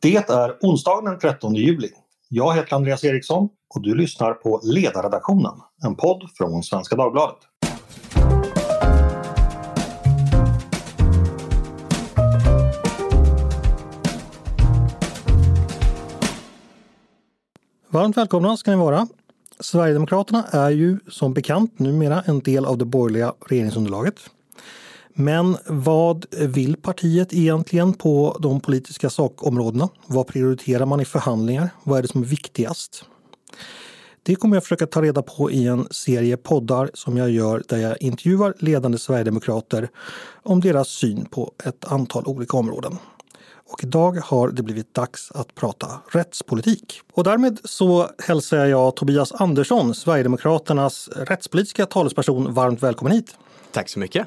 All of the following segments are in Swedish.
Det är onsdagen den 13 juli. Jag heter Andreas Eriksson och du lyssnar på Ledarredaktionen, en podd från Svenska Dagbladet. Varmt välkomna ska ni vara. Sverigedemokraterna är ju som bekant numera en del av det borgerliga regeringsunderlaget. Men vad vill partiet egentligen på de politiska sakområdena? Vad prioriterar man i förhandlingar? Vad är det som är viktigast? Det kommer jag försöka ta reda på i en serie poddar som jag gör där jag intervjuar ledande sverigedemokrater om deras syn på ett antal olika områden. Och idag har det blivit dags att prata rättspolitik. Och därmed så hälsar jag Tobias Andersson, Sverigedemokraternas rättspolitiska talesperson, varmt välkommen hit. Tack så mycket.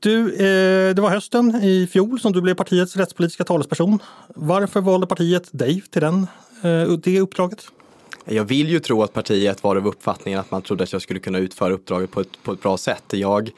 Du, eh, det var hösten i fjol som du blev partiets rättspolitiska talesperson. Varför valde partiet dig till den, eh, det uppdraget? Jag vill ju tro att partiet var av uppfattningen att man trodde att jag skulle kunna utföra uppdraget på ett, på ett bra sätt. Jag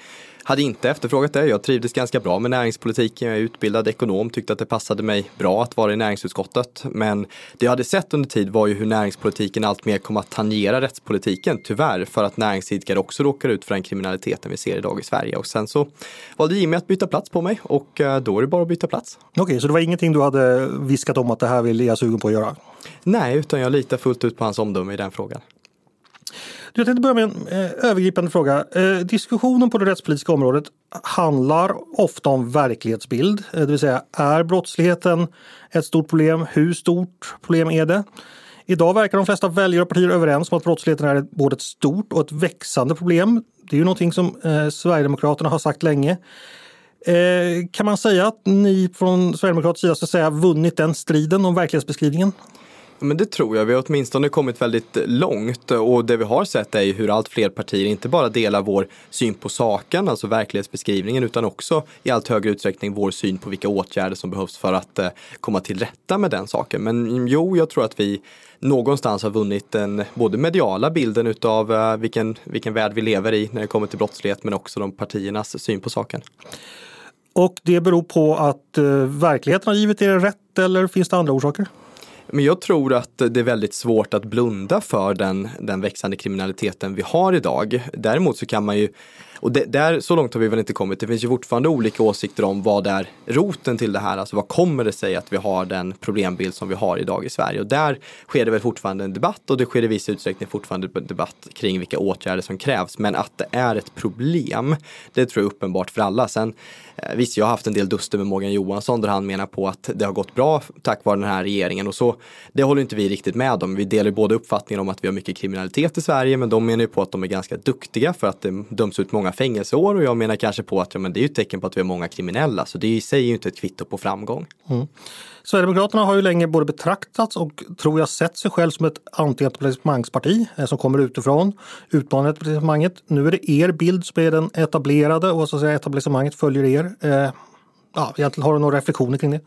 hade inte efterfrågat det. Jag trivdes ganska bra med näringspolitiken. Jag är utbildad ekonom, tyckte att det passade mig bra att vara i näringsutskottet. Men det jag hade sett under tid var ju hur näringspolitiken alltmer kom att tangera rättspolitiken, tyvärr, för att näringsidkare också råkar ut för den kriminaliteten vi ser idag i Sverige. Och sen så valde Jimmy att byta plats på mig och eh, då är det bara att byta plats. Okej, okay, så det var ingenting du hade viskat om att det här vill jag sugen på att göra? Nej, utan jag litar fullt ut på hans omdöme i den frågan. Jag tänkte börja med en eh, övergripande fråga. Eh, diskussionen på det rättspolitiska området handlar ofta om verklighetsbild. Eh, det vill säga, är brottsligheten ett stort problem? Hur stort problem är det? Idag verkar de flesta väljare och partier överens om att brottsligheten är både ett stort och ett växande problem. Det är ju någonting som eh, Sverigedemokraterna har sagt länge. Eh, kan man säga att ni från Sverigedemokraternas sida så att säga vunnit den striden om verklighetsbeskrivningen? Men det tror jag. Vi har åtminstone kommit väldigt långt och det vi har sett är hur allt fler partier inte bara delar vår syn på saken, alltså verklighetsbeskrivningen, utan också i allt högre utsträckning vår syn på vilka åtgärder som behövs för att eh, komma till rätta med den saken. Men jo, jag tror att vi någonstans har vunnit den både mediala bilden utav eh, vilken, vilken värld vi lever i när det kommer till brottslighet, men också de partiernas syn på saken. Och det beror på att eh, verkligheten har givit er rätt eller finns det andra orsaker? Men jag tror att det är väldigt svårt att blunda för den, den växande kriminaliteten vi har idag. Däremot så kan man ju och det, där, så långt har vi väl inte kommit. Det finns ju fortfarande olika åsikter om vad är roten till det här. Alltså vad kommer det sig att vi har den problembild som vi har idag i Sverige? Och där sker det väl fortfarande en debatt och det sker i viss utsträckning fortfarande en debatt kring vilka åtgärder som krävs. Men att det är ett problem, det tror jag är uppenbart för alla. Sen eh, visst, jag har haft en del duster med Morgan Johansson där han menar på att det har gått bra tack vare den här regeringen och så. Det håller inte vi riktigt med om. Vi delar både uppfattningen om att vi har mycket kriminalitet i Sverige, men de menar ju på att de är ganska duktiga för att det döms ut många fängelseår och jag menar kanske på att ja, men det är ett tecken på att vi har många kriminella så det i sig är ju inte ett kvitto på framgång. Mm. Sverigedemokraterna har ju länge både betraktats och tror jag sett sig själv som ett antietablissemangsparti eh, som kommer utifrån, utmanar etablissemanget. Nu är det er bild som är den etablerade och så att säga etablissemanget följer er. Eh, ja, egentligen har du några reflektioner kring det?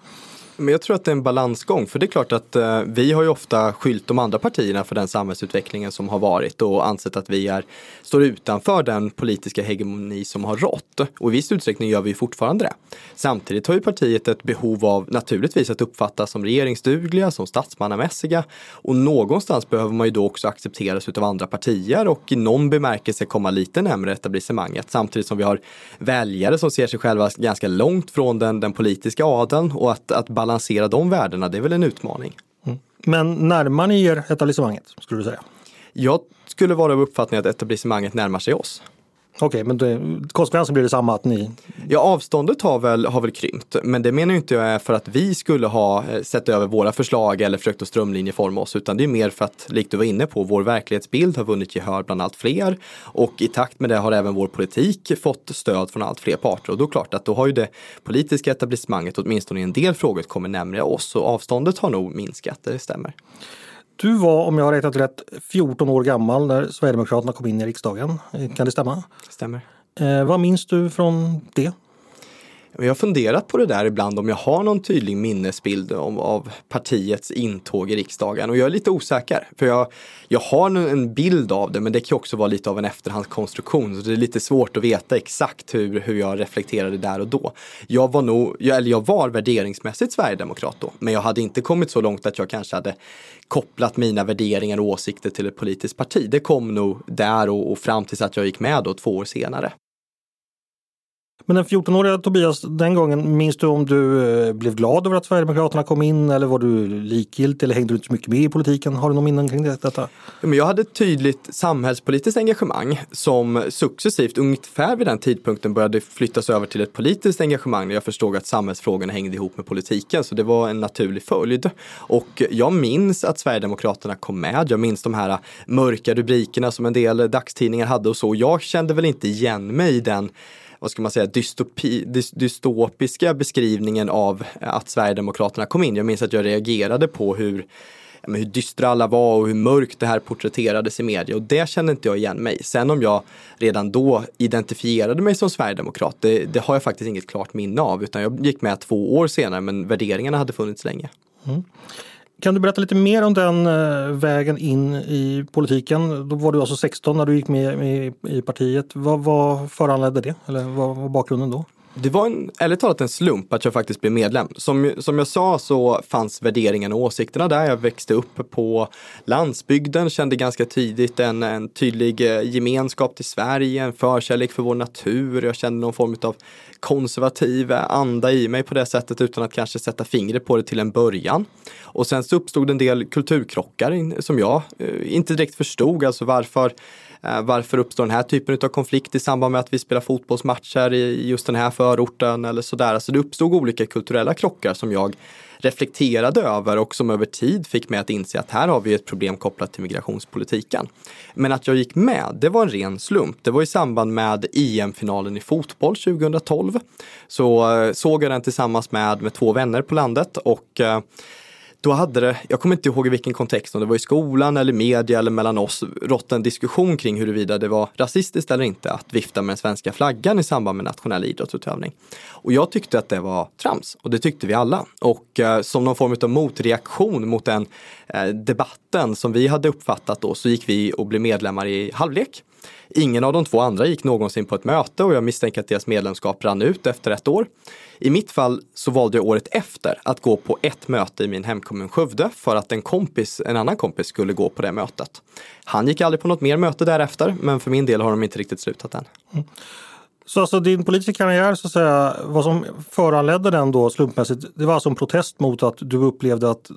Men jag tror att det är en balansgång, för det är klart att eh, vi har ju ofta skyllt de andra partierna för den samhällsutvecklingen som har varit och ansett att vi är, står utanför den politiska hegemoni som har rått. Och i viss utsträckning gör vi fortfarande det. Samtidigt har ju partiet ett behov av naturligtvis att uppfattas som regeringsdugliga, som statsmannamässiga och någonstans behöver man ju då också accepteras av andra partier och i någon bemärkelse komma lite närmare etablissemanget. Samtidigt som vi har väljare som ser sig själva ganska långt från den, den politiska adeln och att, att balansera de värdena, det är väl en utmaning. Mm. Men närmar ni er etablissemanget, skulle du säga? Jag skulle vara av uppfattningen att etablissemanget närmar sig oss. Okej, okay, men det, konsekvensen blir detsamma att ni... Ja, avståndet har väl, har väl krympt. Men det menar inte jag är för att vi skulle ha eh, sett över våra förslag eller försökt att strömlinjeforma oss. Utan det är mer för att, likt du var inne på, vår verklighetsbild har vunnit gehör bland allt fler. Och i takt med det har även vår politik fått stöd från allt fler parter. Och då är det klart att då har ju det politiska etablissemanget åtminstone i en del frågor kommit närmare oss. Och avståndet har nog minskat, det stämmer. Du var, om jag har räknat rätt, 14 år gammal när Sverigedemokraterna kom in i riksdagen. Kan det stämma? Stämmer. Eh, vad minns du från det? Jag har funderat på det där ibland om jag har någon tydlig minnesbild om, av partiets intåg i riksdagen och jag är lite osäker. För jag, jag har en bild av det men det kan också vara lite av en efterhandskonstruktion. Så det är lite svårt att veta exakt hur, hur jag reflekterade där och då. Jag var nog, eller jag var värderingsmässigt sverigedemokrat då, men jag hade inte kommit så långt att jag kanske hade kopplat mina värderingar och åsikter till ett politiskt parti. Det kom nog där och, och fram tills att jag gick med då två år senare. Men den 14-åriga Tobias, den gången, minns du om du eh, blev glad över att Sverigedemokraterna kom in eller var du likgiltig eller hängde du inte så mycket med i politiken? Har du någon minnen kring detta? Jag hade ett tydligt samhällspolitiskt engagemang som successivt, ungefär vid den tidpunkten, började flyttas över till ett politiskt engagemang när jag förstod att samhällsfrågorna hängde ihop med politiken. Så det var en naturlig följd. Och jag minns att Sverigedemokraterna kom med. Jag minns de här mörka rubrikerna som en del dagstidningar hade och så. Jag kände väl inte igen mig i den vad ska man säga, dystopi, dystopiska beskrivningen av eh, att Sverigedemokraterna kom in. Jag minns att jag reagerade på hur hur dystra alla var och hur mörkt det här porträtterades i media och det kände inte jag igen mig. Sen om jag redan då identifierade mig som sverigedemokrat, det, det har jag faktiskt inget klart minne av utan jag gick med två år senare men värderingarna hade funnits länge. Mm. Kan du berätta lite mer om den eh, vägen in i politiken? Då var du alltså 16 när du gick med, med i partiet. Vad, vad föranledde det? Eller vad var bakgrunden då? Det var en, ärligt talat en slump att jag faktiskt blev medlem. Som, som jag sa så fanns värderingarna och åsikterna där. Jag växte upp på landsbygden, kände ganska tidigt en, en tydlig eh, gemenskap till Sverige, en förkärlek för vår natur. Jag kände någon form av konservativ eh, anda i mig på det sättet utan att kanske sätta fingret på det till en början. Och sen så uppstod en del kulturkrockar som jag eh, inte direkt förstod, alltså varför varför uppstår den här typen av konflikt i samband med att vi spelar fotbollsmatcher i just den här förorten eller sådär. Alltså det uppstod olika kulturella krockar som jag reflekterade över och som över tid fick mig att inse att här har vi ett problem kopplat till migrationspolitiken. Men att jag gick med, det var en ren slump. Det var i samband med EM-finalen i fotboll 2012. Så eh, såg jag den tillsammans med, med två vänner på landet och eh, då hade det, jag kommer inte ihåg i vilken kontext, om det var i skolan eller media eller mellan oss, rått en diskussion kring huruvida det var rasistiskt eller inte att vifta med den svenska flaggan i samband med nationell idrottsutövning. Och jag tyckte att det var trams och det tyckte vi alla. Och eh, som någon form av motreaktion mot den eh, debatten som vi hade uppfattat då så gick vi och blev medlemmar i halvlek. Ingen av de två andra gick någonsin på ett möte och jag misstänker att deras medlemskap rann ut efter ett år. I mitt fall så valde jag året efter att gå på ett möte i min hemkommun Skövde för att en kompis, en annan kompis skulle gå på det mötet. Han gick aldrig på något mer möte därefter, men för min del har de inte riktigt slutat än. Mm. Så alltså din politiska karriär, så att säga, vad som föranledde den då slumpmässigt, det var alltså en protest mot att du upplevde att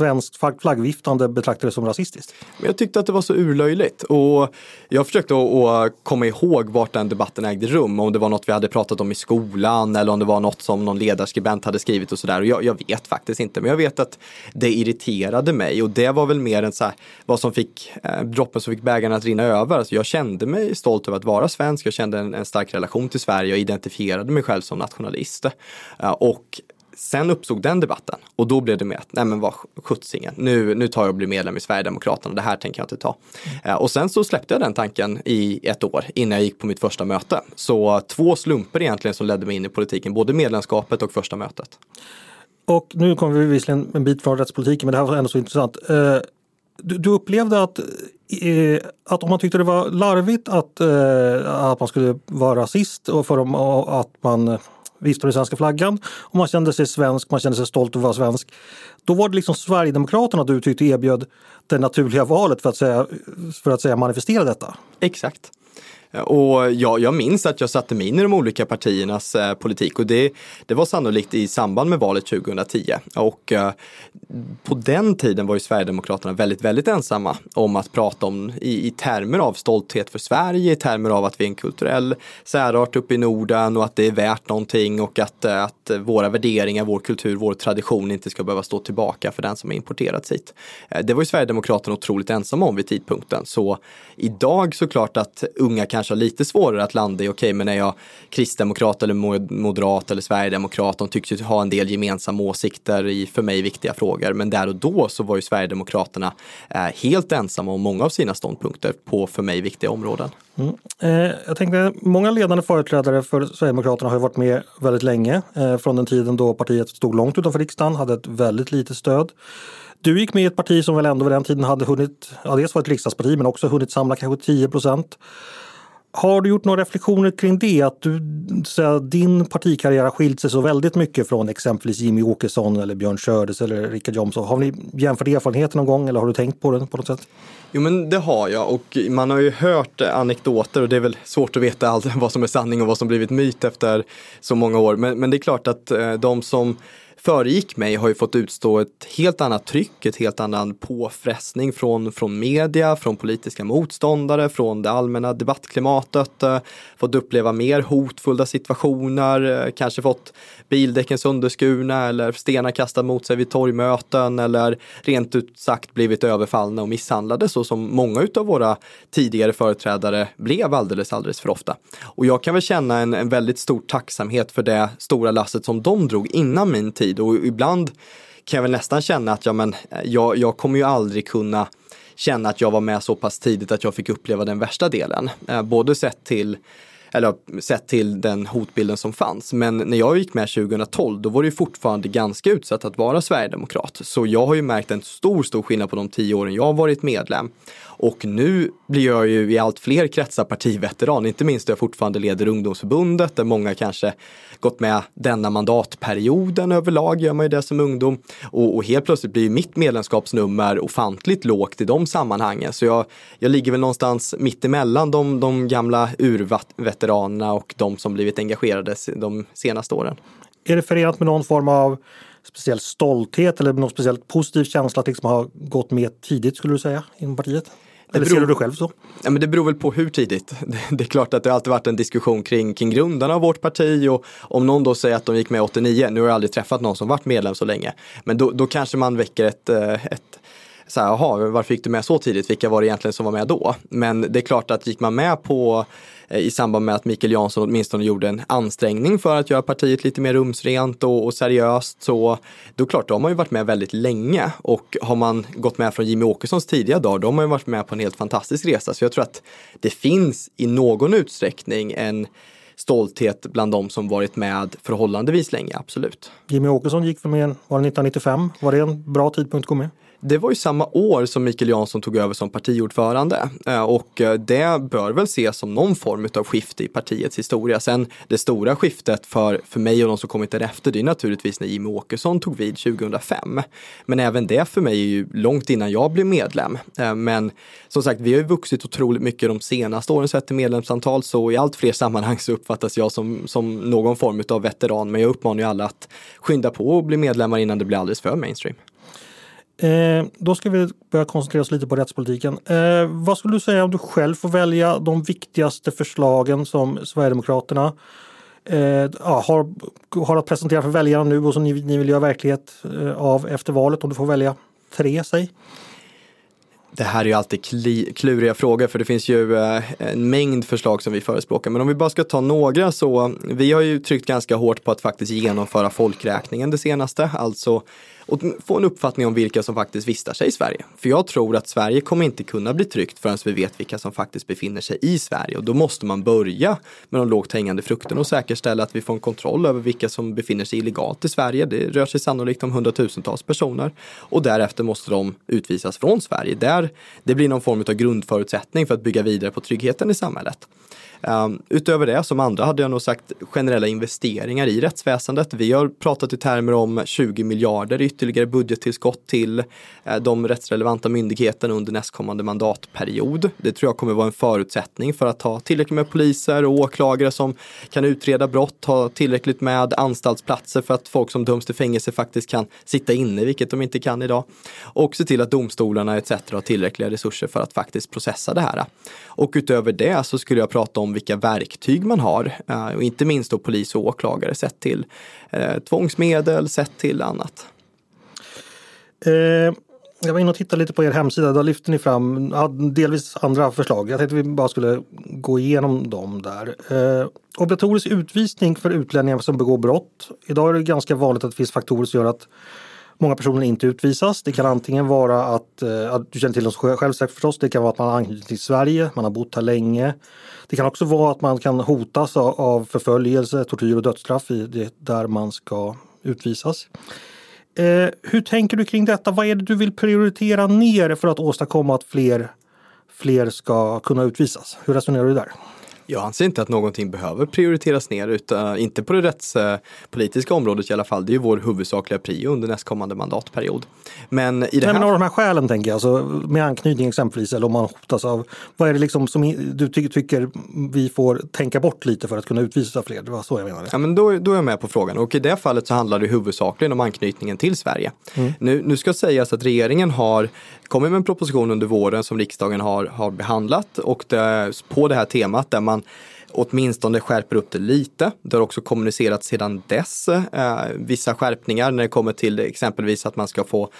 svenskt flaggviftande betraktades som rasistiskt? Jag tyckte att det var så urlöjligt och jag försökte att komma ihåg vart den debatten ägde rum. Om det var något vi hade pratat om i skolan eller om det var något som någon ledarskribent hade skrivit och sådär. Jag, jag vet faktiskt inte, men jag vet att det irriterade mig och det var väl mer än så här, vad som fick eh, droppen som fick bägaren att rinna över. Alltså jag kände mig stolt över att vara svensk. Jag kände en, en stark relation till Sverige och identifierade mig själv som nationalist. Eh, och sen uppstod den debatten och då blev det med att, nej men vad sjuttsingen, nu, nu tar jag och blir medlem i Sverigedemokraterna, det här tänker jag inte ta. Mm. och sen så släppte jag den tanken i ett år innan jag gick på mitt första möte. Så två slumper egentligen som ledde mig in i politiken, både medlemskapet och första mötet. Och nu kommer vi visserligen en bit från rättspolitiken, men det här var ändå så intressant. Eh, du, upplevde att, att om man tyckte det var larvigt att, eh, att man skulle vara rasist och för att man viftade med svenska flaggan och man kände sig svensk, man kände sig stolt att vara svensk. Då var det liksom Sverigedemokraterna du tyckte erbjöd det naturliga valet för att säga, för att säga manifestera detta. Exakt. Och jag, jag minns att jag satte mig in i de olika partiernas eh, politik och det, det var sannolikt i samband med valet 2010. Och eh, på den tiden var ju Sverigedemokraterna väldigt, väldigt ensamma om att prata om i, i termer av stolthet för Sverige, i termer av att vi är en kulturell särart uppe i Norden och att det är värt någonting och att, eh, att våra värderingar, vår kultur, vår tradition inte ska behöva stå tillbaka för den som har importerats hit. Eh, det var ju Sverigedemokraterna otroligt ensamma om vid tidpunkten. Så idag såklart att unga kan kanske har lite svårare att landa i, okej okay, men är jag kristdemokrat eller moderat eller sverigedemokrat, de tycks ju ha en del gemensamma åsikter i för mig viktiga frågor. Men där och då så var ju Sverigedemokraterna eh, helt ensamma om många av sina ståndpunkter på för mig viktiga områden. Mm. Eh, jag tänkte, många ledande företrädare för Sverigedemokraterna har varit med väldigt länge. Eh, från den tiden då partiet stod långt utanför riksdagen, hade ett väldigt litet stöd. Du gick med i ett parti som väl ändå vid den tiden hade hunnit, ja dels var ett riksdagsparti men också hunnit samla kanske 10 procent. Har du gjort några reflektioner kring det? Att du, så din partikarriär har skilt sig så väldigt mycket från exempelvis Jimmy Åkesson eller Björn Söders eller Richard Jomshof. Har ni jämfört erfarenheter någon gång eller har du tänkt på det på något sätt? Jo men det har jag och man har ju hört anekdoter och det är väl svårt att veta allt vad som är sanning och vad som blivit myt efter så många år. Men, men det är klart att eh, de som föregick mig har ju fått utstå ett helt annat tryck, ett helt annan påfrestning från, från media, från politiska motståndare, från det allmänna debattklimatet, eh, fått uppleva mer hotfulla situationer, eh, kanske fått bildäcken sönderskurna eller stenar kastade mot sig vid torgmöten eller rent ut sagt blivit överfallna och misshandlade så som många utav våra tidigare företrädare blev alldeles, alldeles för ofta. Och jag kan väl känna en, en väldigt stor tacksamhet för det stora lasset som de drog innan min tid tid och ibland kan jag väl nästan känna att ja, men, eh, jag, jag kommer ju aldrig kunna känna att jag var med så pass tidigt att jag fick uppleva den värsta delen. Eh, både sett till eller sett till den hotbilden som fanns. Men när jag gick med 2012, då var det ju fortfarande ganska utsatt att vara sverigedemokrat. Så jag har ju märkt en stor, stor skillnad på de tio åren jag har varit medlem. Och nu blir jag ju i allt fler kretsar partiveteran, inte minst då jag fortfarande leder ungdomsförbundet där många kanske gått med denna mandatperioden överlag, gör man ju det som ungdom. Och, och helt plötsligt blir mitt medlemskapsnummer ofantligt lågt i de sammanhangen. Så jag, jag ligger väl någonstans mittemellan de, de gamla urveteranerna och de som blivit engagerade de senaste åren. Är det förenat med någon form av speciell stolthet eller någon speciellt positiv känsla att liksom ha gått med tidigt skulle du säga inom partiet? Eller beror, ser du det själv så? Ja, men det beror väl på hur tidigt. Det är klart att det alltid varit en diskussion kring, kring grundarna av vårt parti och om någon då säger att de gick med 89, nu har jag aldrig träffat någon som varit medlem så länge, men då, då kanske man väcker ett, eh, ett så här, jaha, varför gick du med så tidigt? Vilka var det egentligen som var med då? Men det är klart att gick man med på Eh, i samband med att Mikael Jansson åtminstone gjorde en ansträngning för att göra partiet lite mer rumsrent och, och seriöst så då klart, då har man ju varit med väldigt länge och har man gått med från Jimmy Åkessons tidiga dagar då har man ju varit med på en helt fantastisk resa. Så jag tror att det finns i någon utsträckning en stolthet bland de som varit med förhållandevis länge, absolut. Jimmy Åkesson gick för med, var det 1995? Var det en bra tidpunkt att gå med? Det var ju samma år som Mikael Jansson tog över som partiordförande eh, och eh, det bör väl ses som någon form av skifte i partiets historia. Sen det stora skiftet för, för mig och de som kommit därefter, det är naturligtvis när Jimmy Åkesson tog vid 2005. Men även det för mig är ju långt innan jag blev medlem. Eh, men som sagt, vi har ju vuxit otroligt mycket de senaste åren sett till medlemsantal, så i allt fler sammanhang så uppfattas jag som, som någon form av veteran. Men jag uppmanar ju alla att skynda på och bli medlemmar innan det blir alldeles för mainstream. Eh, då ska vi börja koncentrera oss lite på rättspolitiken. Eh, vad skulle du säga om du själv får välja de viktigaste förslagen som Sverigedemokraterna eh, har, har att presentera för väljarna nu och som ni, ni vill göra verklighet eh, av efter valet? Om du får välja tre, säg. Det här är ju alltid kluriga frågor för det finns ju eh, en mängd förslag som vi förespråkar. Men om vi bara ska ta några så, vi har ju tryckt ganska hårt på att faktiskt genomföra folkräkningen det senaste. Alltså och få en uppfattning om vilka som faktiskt vistar sig i Sverige. För jag tror att Sverige kommer inte kunna bli tryggt förrän vi vet vilka som faktiskt befinner sig i Sverige och då måste man börja med de lågt hängande frukterna och säkerställa att vi får en kontroll över vilka som befinner sig illegalt i Sverige. Det rör sig sannolikt om hundratusentals personer och därefter måste de utvisas från Sverige. Där det blir någon form av grundförutsättning för att bygga vidare på tryggheten i samhället. Um, utöver det, som andra, hade jag nog sagt generella investeringar i rättsväsendet. Vi har pratat i termer om 20 miljarder i ytterligare budgettillskott till uh, de rättsrelevanta myndigheterna under nästkommande mandatperiod. Det tror jag kommer vara en förutsättning för att ha tillräckligt med poliser och åklagare som kan utreda brott, ha tillräckligt med anstaltsplatser för att folk som döms till fängelse faktiskt kan sitta inne, vilket de inte kan idag. Och se till att domstolarna etc. har tillräckliga resurser för att faktiskt processa det här. Och utöver det så skulle jag prata om vilka verktyg man har. Eh, och inte minst då polis och åklagare sett till eh, tvångsmedel, sett till annat. Eh, jag var inne och tittade lite på er hemsida. Där lyfter ni fram ja, delvis andra förslag. Jag tänkte vi bara skulle gå igenom dem där. Eh, obligatorisk utvisning för utlänningar som begår brott. Idag är det ganska vanligt att det finns faktorer som gör att många personer inte utvisas. Det kan antingen vara att, eh, att du känner till dem själv förstås. Det kan vara att man har anknytning till Sverige, man har bott här länge. Det kan också vara att man kan hotas av förföljelse, tortyr och dödsstraff i det där man ska utvisas. Eh, hur tänker du kring detta? Vad är det du vill prioritera ner för att åstadkomma att fler, fler ska kunna utvisas? Hur resonerar du där? Jag anser inte att någonting behöver prioriteras ner, utan, inte på det rättspolitiska området i alla fall. Det är ju vår huvudsakliga prio under nästkommande mandatperiod. Men i det här... Nej, men av de här skälen tänker jag, alltså, med anknytning exempelvis, eller om man hotas av, vad är det liksom som du ty tycker vi får tänka bort lite för att kunna utvisa fler? Det var så jag menade. Ja, men då, då är jag med på frågan och i det fallet så handlar det huvudsakligen om anknytningen till Sverige. Mm. Nu, nu ska sägas att regeringen har kommit med en proposition under våren som riksdagen har, har behandlat och det, på det här temat där man åtminstone skärper upp det lite. Det har också kommunicerats sedan dess eh, vissa skärpningar när det kommer till exempelvis att man ska få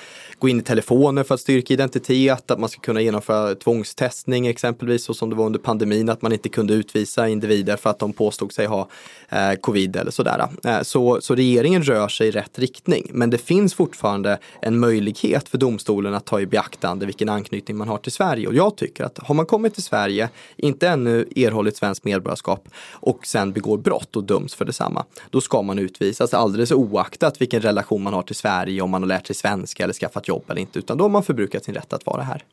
gå in i telefoner för att styrka identitet, att man ska kunna genomföra tvångstestning exempelvis, så som det var under pandemin, att man inte kunde utvisa individer för att de påstod sig ha eh, covid eller sådär. Eh, så, så regeringen rör sig i rätt riktning, men det finns fortfarande en möjlighet för domstolen att ta i beaktande vilken anknytning man har till Sverige. Och jag tycker att har man kommit till Sverige, inte ännu erhållit svenskt medborgarskap och sen begår brott och döms för detsamma, då ska man utvisas alldeles oaktat vilken relation man har till Sverige, om man har lärt sig svenska eller skaffat jobb eller inte, utan då har man förbrukat sin rätt att vara här.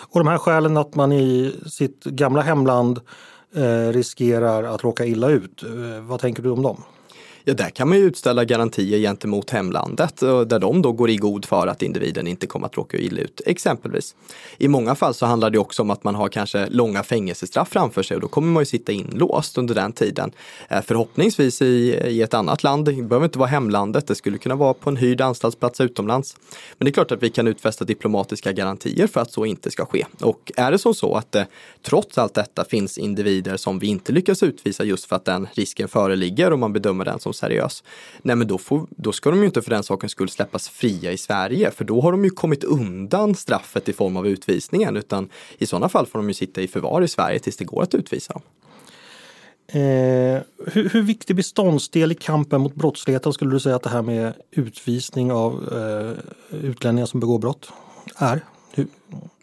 Och de här skälen att man i sitt gamla hemland eh, riskerar att råka illa ut, eh, vad tänker du om dem? Ja, där kan man ju utställa garantier gentemot hemlandet eh, där de då går i god för att individen inte kommer att råka illa ut, exempelvis. I många fall så handlar det också om att man har kanske långa fängelsestraff framför sig och då kommer man ju sitta inlåst under den tiden. Eh, förhoppningsvis i, i ett annat land, det behöver inte vara hemlandet, det skulle kunna vara på en hyrd anstaltsplats utomlands. Men det är klart att vi kan utfästa diplomatiska garantier för att så inte ska ske. Och är det som så att det trots allt detta finns individer som vi inte lyckas utvisa just för att den risken föreligger och man bedömer den som seriös. Nej men då, får, då ska de ju inte för den sakens skull släppas fria i Sverige för då har de ju kommit undan straffet i form av utvisningen utan i sådana fall får de ju sitta i förvar i Sverige tills det går att utvisa dem. Eh, hur, hur, viktig beståndsdel i kampen mot brottsligheten skulle du säga att det här med utvisning av eh, utlänningar som begår brott är? Hur,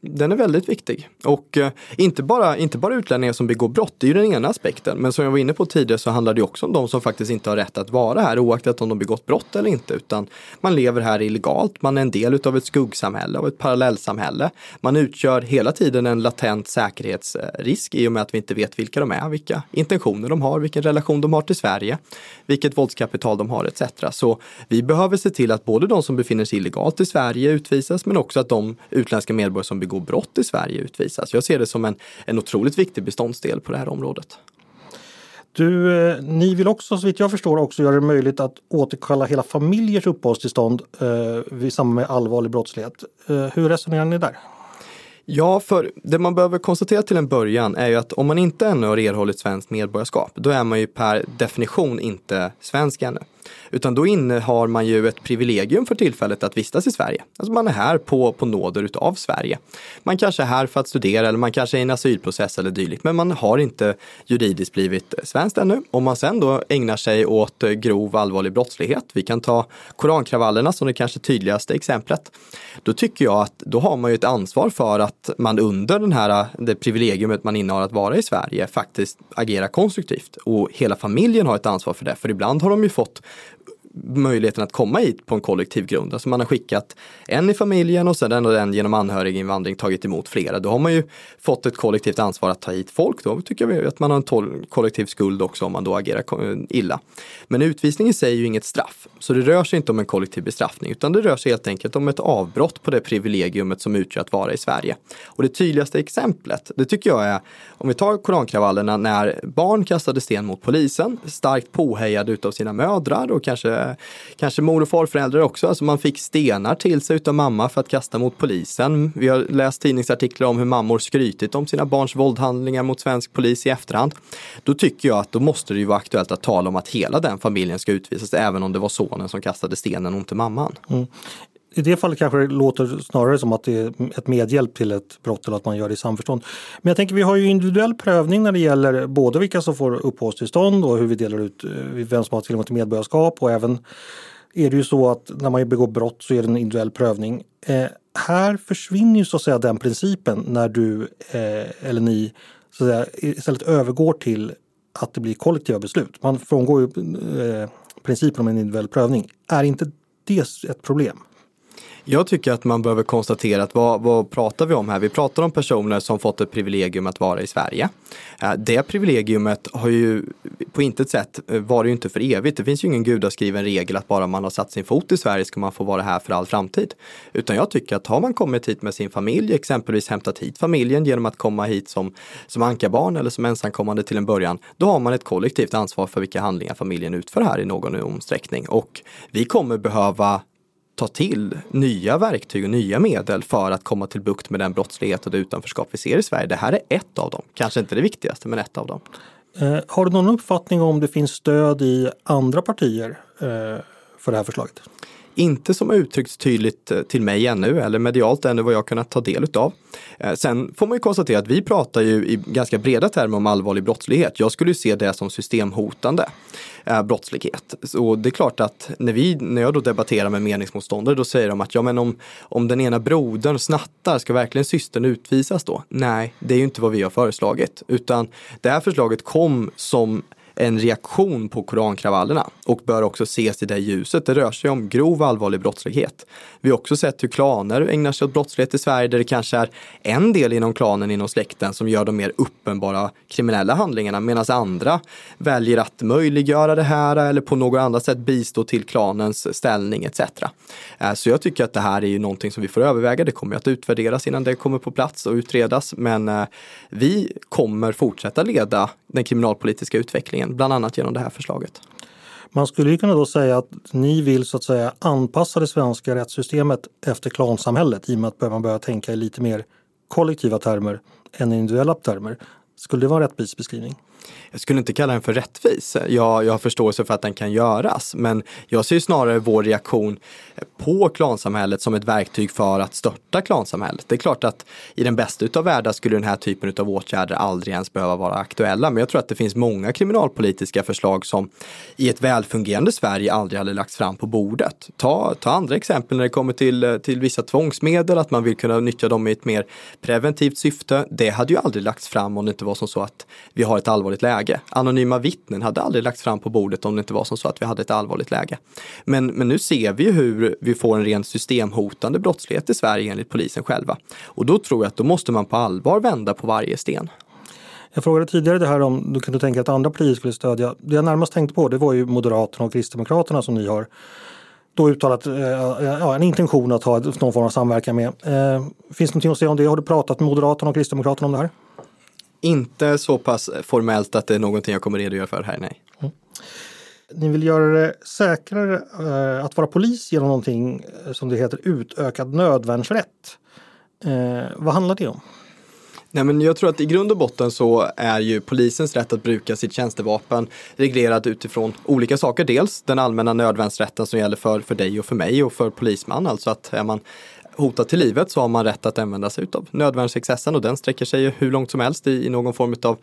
den är väldigt viktig. Och eh, inte, bara, inte bara utlänningar som begår brott, det är ju den ena aspekten. Men som jag var inne på tidigare så handlar det också om de som faktiskt inte har rätt att vara här oaktat om de begått brott eller inte. Utan man lever här illegalt, man är en del av ett skuggsamhälle, av ett parallellsamhälle. Man utgör hela tiden en latent säkerhetsrisk i och med att vi inte vet vilka de är, vilka intentioner de har, vilken relation de har till Sverige, vilket våldskapital de har etc. Så vi behöver se till att både de som befinner sig illegalt i Sverige utvisas men också att de utländska medborgare som begår brott i Sverige utvisas. Jag ser det som en, en otroligt viktig beståndsdel på det här området. Du, eh, ni vill också, så vitt jag förstår, också göra det möjligt att återkalla hela familjers uppehållstillstånd eh, i samband med allvarlig brottslighet. Eh, hur resonerar ni där? Ja, för det man behöver konstatera till en början är ju att om man inte ännu har erhållit svenskt medborgarskap, då är man ju per definition inte svensk ännu. Utan då innehar man ju ett privilegium för tillfället att vistas i Sverige. Alltså man är här på, på nåder utav Sverige. Man kanske är här för att studera eller man kanske är i en asylprocess eller dylikt. Men man har inte juridiskt blivit svenskt ännu. Om man sen då ägnar sig åt grov allvarlig brottslighet, vi kan ta korankravallerna som det kanske tydligaste exemplet. Då tycker jag att då har man ju ett ansvar för att man under den här, det privilegiumet man innehar att vara i Sverige faktiskt agerar konstruktivt. Och hela familjen har ett ansvar för det, för ibland har de ju fått möjligheten att komma hit på en kollektiv grund. Alltså man har skickat en i familjen och sen den genom anhöriginvandring tagit emot flera. Då har man ju fått ett kollektivt ansvar att ta hit folk. Då tycker vi att man har en kollektiv skuld också om man då agerar illa. Men utvisning i sig är ju inget straff. Så det rör sig inte om en kollektiv bestraffning utan det rör sig helt enkelt om ett avbrott på det privilegiumet som utgör att vara i Sverige. Och det tydligaste exemplet, det tycker jag är om vi tar korankravallerna när barn kastade sten mot polisen, starkt påhejade utav sina mödrar och kanske kanske mor och farföräldrar också. Alltså man fick stenar till sig utav mamma för att kasta mot polisen. Vi har läst tidningsartiklar om hur mammor skrytit om sina barns våldhandlingar mot svensk polis i efterhand. Då tycker jag att då måste det ju vara aktuellt att tala om att hela den familjen ska utvisas, även om det var sonen som kastade stenen och inte mamman. Mm i det fallet kanske det låter snarare som att det är ett medhjälp till ett brott eller att man gör det i samförstånd. Men jag tänker vi har ju individuell prövning när det gäller både vilka som får uppehållstillstånd och hur vi delar ut eh, vem som har tillgång till medborgarskap och även är det ju så att när man begår brott så är det en individuell prövning. Eh, här försvinner ju så att säga den principen när du eh, eller ni så att säga, istället övergår till att det blir kollektiva beslut. Man frångår ju eh, principen om en individuell prövning. Är inte det ett problem? Jag tycker att man behöver konstatera att vad, vad pratar vi om här? Vi pratar om personer som fått ett privilegium att vara i Sverige. Eh, det privilegiumet har ju på intet sätt eh, varit inte för evigt. Det finns ju ingen gudaskriven regel att bara man har satt sin fot i Sverige ska man få vara här för all framtid. Utan jag tycker att har man kommit hit med sin familj, exempelvis hämtat hit familjen genom att komma hit som, som ankarbarn eller som ensamkommande till en början, då har man ett kollektivt ansvar för vilka handlingar familjen utför här i någon omsträckning. Och vi kommer behöva ta till nya verktyg och nya medel för att komma till bukt med den brottslighet och det utanförskap vi ser i Sverige. Det här är ett av dem, kanske inte det viktigaste men ett av dem. Eh, har du någon uppfattning om det finns stöd i andra partier eh, för det här förslaget? Inte som uttryckts tydligt eh, till mig ännu eller medialt ännu vad jag kunnat ta del utav. Eh, sen får man ju konstatera att vi pratar ju i ganska breda termer om allvarlig brottslighet. Jag skulle se det som systemhotande eh, brottslighet. Så det är klart att när, vi, när jag då debatterar med meningsmotståndare då säger de att ja men om, om den ena brodern snattar, ska verkligen systern utvisas då? Nej, det är ju inte vad vi har föreslagit. Utan det här förslaget kom som en reaktion på korankravallerna och bör också ses i det ljuset. Det rör sig om grov allvarlig brottslighet. Vi har också sett hur klaner ägnar sig åt brottslighet i Sverige där det kanske är en del inom klanen, inom släkten som gör de mer uppenbara kriminella handlingarna medan andra väljer att möjliggöra det här eller på något annat sätt bistå till klanens ställning etc. Eh, så jag tycker att det här är ju någonting som vi får överväga. Det kommer att utvärderas innan det kommer på plats och utredas. Men eh, vi kommer fortsätta leda den kriminalpolitiska utvecklingen, bland annat genom det här förslaget. Man skulle ju kunna då säga att ni vill så att säga anpassa det svenska rättssystemet efter klansamhället i och med att man börjar tänka i lite mer kollektiva termer än individuella termer. Skulle det vara en rättvis beskrivning? Jag skulle inte kalla den för rättvis. Jag, jag har förståelse för att den kan göras, men jag ser snarare vår reaktion på klansamhället som ett verktyg för att störta klansamhället. Det är klart att i den bästa utav världar skulle den här typen av åtgärder aldrig ens behöva vara aktuella, men jag tror att det finns många kriminalpolitiska förslag som i ett välfungerande Sverige aldrig hade lagts fram på bordet. Ta, ta andra exempel när det kommer till, till vissa tvångsmedel, att man vill kunna nyttja dem i ett mer preventivt syfte. Det hade ju aldrig lagts fram om det inte var som så att vi har ett allvarligt allvarligt läge. Anonyma vittnen hade aldrig lagts fram på bordet om det inte var som så att vi hade ett allvarligt läge. Men, men nu ser vi ju hur vi får en rent systemhotande brottslighet i Sverige enligt polisen själva. Och då tror jag att då måste man på allvar vända på varje sten. Jag frågade tidigare det här om du kunde tänka att andra partier skulle stödja. Det jag närmast tänkte på det var ju Moderaterna och Kristdemokraterna som ni har då uttalat eh, ja, en intention att ha någon form av samverkan med. Eh, finns det någonting att säga om det? Har du pratat med Moderaterna och Kristdemokraterna om det här? Inte så pass formellt att det är någonting jag kommer redogöra för här, nej. Mm. Ni vill göra det säkrare eh, att vara polis genom någonting eh, som det heter utökad nödvärnsrätt. Eh, vad handlar det om? Nej, men jag tror att i grund och botten så är ju polisens rätt att bruka sitt tjänstevapen reglerad utifrån olika saker. Dels den allmänna nödvärnsrätten som gäller för, för dig och för mig och för polisman. Alltså att är man hotat till livet så har man rätt att använda sig av nödvärnsexcessen och den sträcker sig hur långt som helst i, i någon form av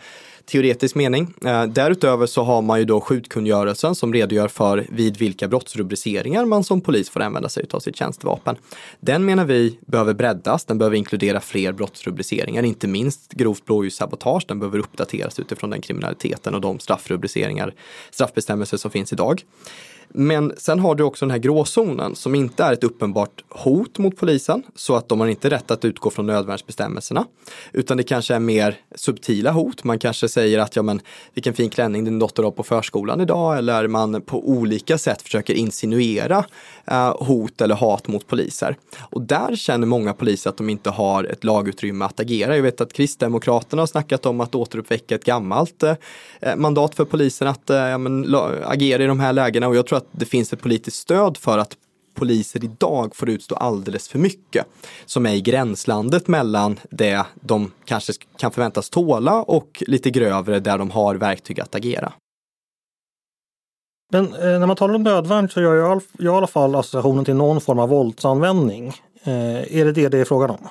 teoretisk mening. Eh, därutöver så har man ju då skjutkungörelsen som redogör för vid vilka brottsrubriceringar man som polis får använda sig av sitt tjänstevapen. Den menar vi behöver breddas, den behöver inkludera fler brottsrubriceringar, inte minst grovt blåljussabotage, den behöver uppdateras utifrån den kriminaliteten och de straffrubriceringar, straffbestämmelser som finns idag. Men sen har du också den här gråzonen som inte är ett uppenbart hot mot polisen så att de har inte rätt att utgå från nödvärnsbestämmelserna. Utan det kanske är mer subtila hot. Man kanske säger att ja men vilken fin klänning din dotter har på förskolan idag eller man på olika sätt försöker insinuera eh, hot eller hat mot poliser. Och där känner många poliser att de inte har ett lagutrymme att agera. Jag vet att Kristdemokraterna har snackat om att återuppväcka ett gammalt eh, mandat för polisen att eh, ja, men, agera i de här lägena och jag tror att det finns ett politiskt stöd för att poliser idag får utstå alldeles för mycket. Som är i gränslandet mellan det de kanske kan förväntas tåla och lite grövre där de har verktyg att agera. Men eh, när man talar om nödvärn så gör jag, jag i alla fall associationen till någon form av våldsanvändning. Eh, är det det det är frågan om?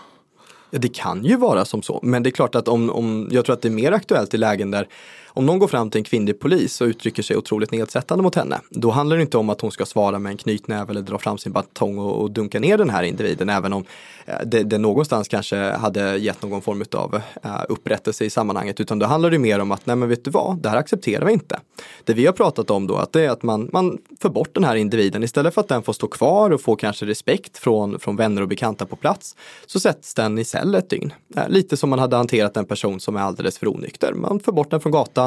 Ja, det kan ju vara som så, men det är klart att om, om jag tror att det är mer aktuellt i lägen där om någon går fram till en kvinnlig polis och uttrycker sig otroligt nedsättande mot henne, då handlar det inte om att hon ska svara med en knytnäve eller dra fram sin batong och, och dunka ner den här individen, även om eh, det, det någonstans kanske hade gett någon form av eh, upprättelse i sammanhanget, utan då handlar det mer om att, nej men vet du vad, det här accepterar vi inte. Det vi har pratat om då, att det är att man, man för bort den här individen, istället för att den får stå kvar och få kanske respekt från, från vänner och bekanta på plats, så sätts den i cell ett dygn. Eh, lite som man hade hanterat en person som är alldeles för onykter. Man för bort den från gatan,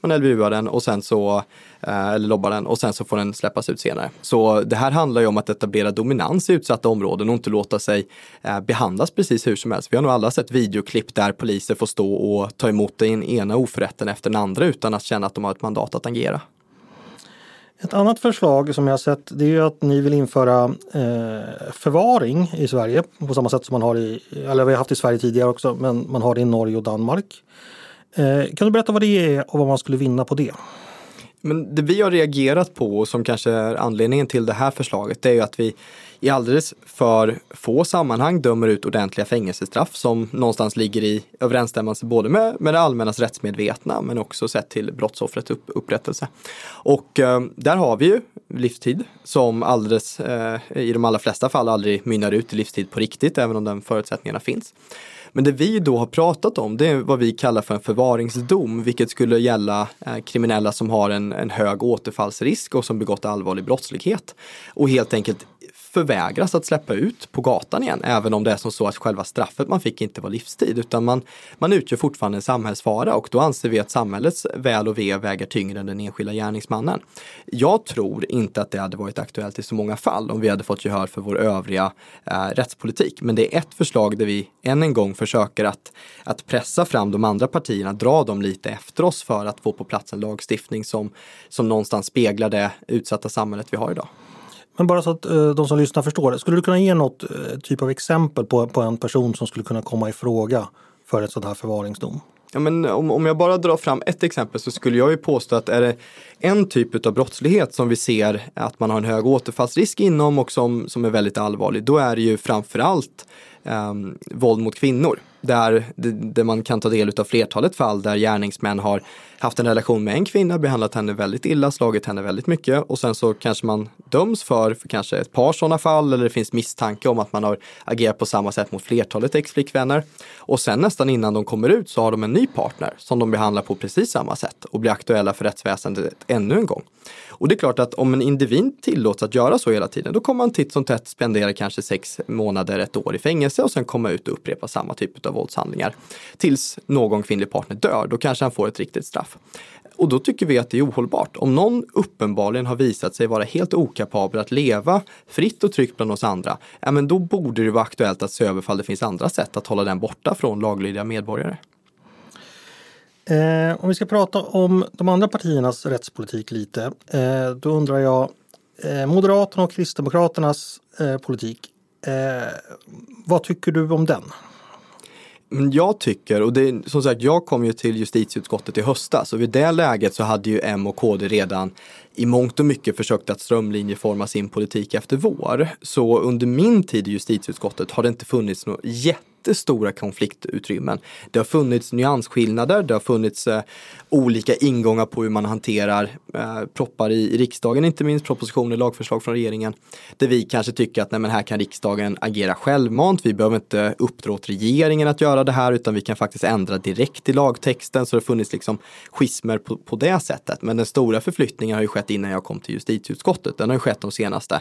man LVUar den och sen så eh, eller lobbar den och sen så får den släppas ut senare. Så det här handlar ju om att etablera dominans i utsatta områden och inte låta sig eh, behandlas precis hur som helst. Vi har nog alla sett videoklipp där poliser får stå och ta emot den ena oförrätten efter den andra utan att känna att de har ett mandat att agera. Ett annat förslag som jag har sett det är att ni vill införa eh, förvaring i Sverige på samma sätt som man har i, eller vi har haft i Sverige tidigare också, men man har det i Norge och Danmark. Eh, kan du berätta vad det är och vad man skulle vinna på det? Men det vi har reagerat på och som kanske är anledningen till det här förslaget det är ju att vi i alldeles för få sammanhang dömer ut ordentliga fängelsestraff som någonstans ligger i överensstämmelse både med, med det allmännas rättsmedvetna men också sett till brottsoffrets upp, upprättelse. Och eh, där har vi ju livstid som alldeles, eh, i de allra flesta fall aldrig mynnar ut i livstid på riktigt även om den förutsättningarna finns. Men det vi då har pratat om det är vad vi kallar för en förvaringsdom, vilket skulle gälla eh, kriminella som har en, en hög återfallsrisk och som begått allvarlig brottslighet. Och helt enkelt förvägras att släppa ut på gatan igen, även om det är som så att själva straffet man fick inte var livstid, utan man, man utgör fortfarande en samhällsfara och då anser vi att samhällets väl och ve väger tyngre än den enskilda gärningsmannen. Jag tror inte att det hade varit aktuellt i så många fall om vi hade fått gehör för vår övriga eh, rättspolitik. Men det är ett förslag där vi än en gång försöker att, att pressa fram de andra partierna, dra dem lite efter oss för att få på plats en lagstiftning som, som någonstans speglar det utsatta samhället vi har idag. Men bara så att eh, de som lyssnar förstår det. Skulle du kunna ge något eh, typ av exempel på, på en person som skulle kunna komma i fråga för ett sådant här förvaringsdom? Ja, men om, om jag bara drar fram ett exempel så skulle jag ju påstå att är det en typ av brottslighet som vi ser att man har en hög återfallsrisk inom och som, som är väldigt allvarlig, då är det ju framförallt eh, våld mot kvinnor. Där, där man kan ta del av flertalet fall där gärningsmän har haft en relation med en kvinna, behandlat henne väldigt illa, slagit henne väldigt mycket och sen så kanske man döms för, för kanske ett par sådana fall eller det finns misstanke om att man har agerat på samma sätt mot flertalet ex-flickvänner. Och sen nästan innan de kommer ut så har de en ny partner som de behandlar på precis samma sätt och blir aktuella för rättsväsendet ännu en gång. Och det är klart att om en individ tillåts att göra så hela tiden, då kommer man titt som tätt spendera kanske sex månader, ett år i fängelse och sen komma ut och upprepa samma typ av våldshandlingar. Tills någon kvinnlig partner dör, då kanske han får ett riktigt straff. Och då tycker vi att det är ohållbart. Om någon uppenbarligen har visat sig vara helt okapabel att leva fritt och tryggt bland oss andra, ja men då borde det vara aktuellt att se över ifall det finns andra sätt att hålla den borta från laglydiga medborgare. Eh, om vi ska prata om de andra partiernas rättspolitik lite, eh, då undrar jag eh, Moderaterna och Kristdemokraternas eh, politik. Eh, vad tycker du om den? Jag tycker, och det som sagt jag kom ju till justitieutskottet i höstas och vid det läget så hade ju M och KD redan i mångt och mycket försökt att strömlinjeforma sin politik efter vår. Så under min tid i justitieutskottet har det inte funnits något jätte jättestora konfliktutrymmen. Det har funnits nyansskillnader, det har funnits eh, olika ingångar på hur man hanterar eh, proppar i, i, riksdagen, inte minst propositioner, lagförslag från regeringen. Där vi kanske tycker att nej, men här kan riksdagen agera självmant, vi behöver inte uppdra åt regeringen att göra det här utan vi kan faktiskt ändra direkt i lagtexten så det har funnits liksom schismer på, på det sättet. Men den stora förflyttningen har ju skett innan jag kom till justitieutskottet. Den har ju skett de senaste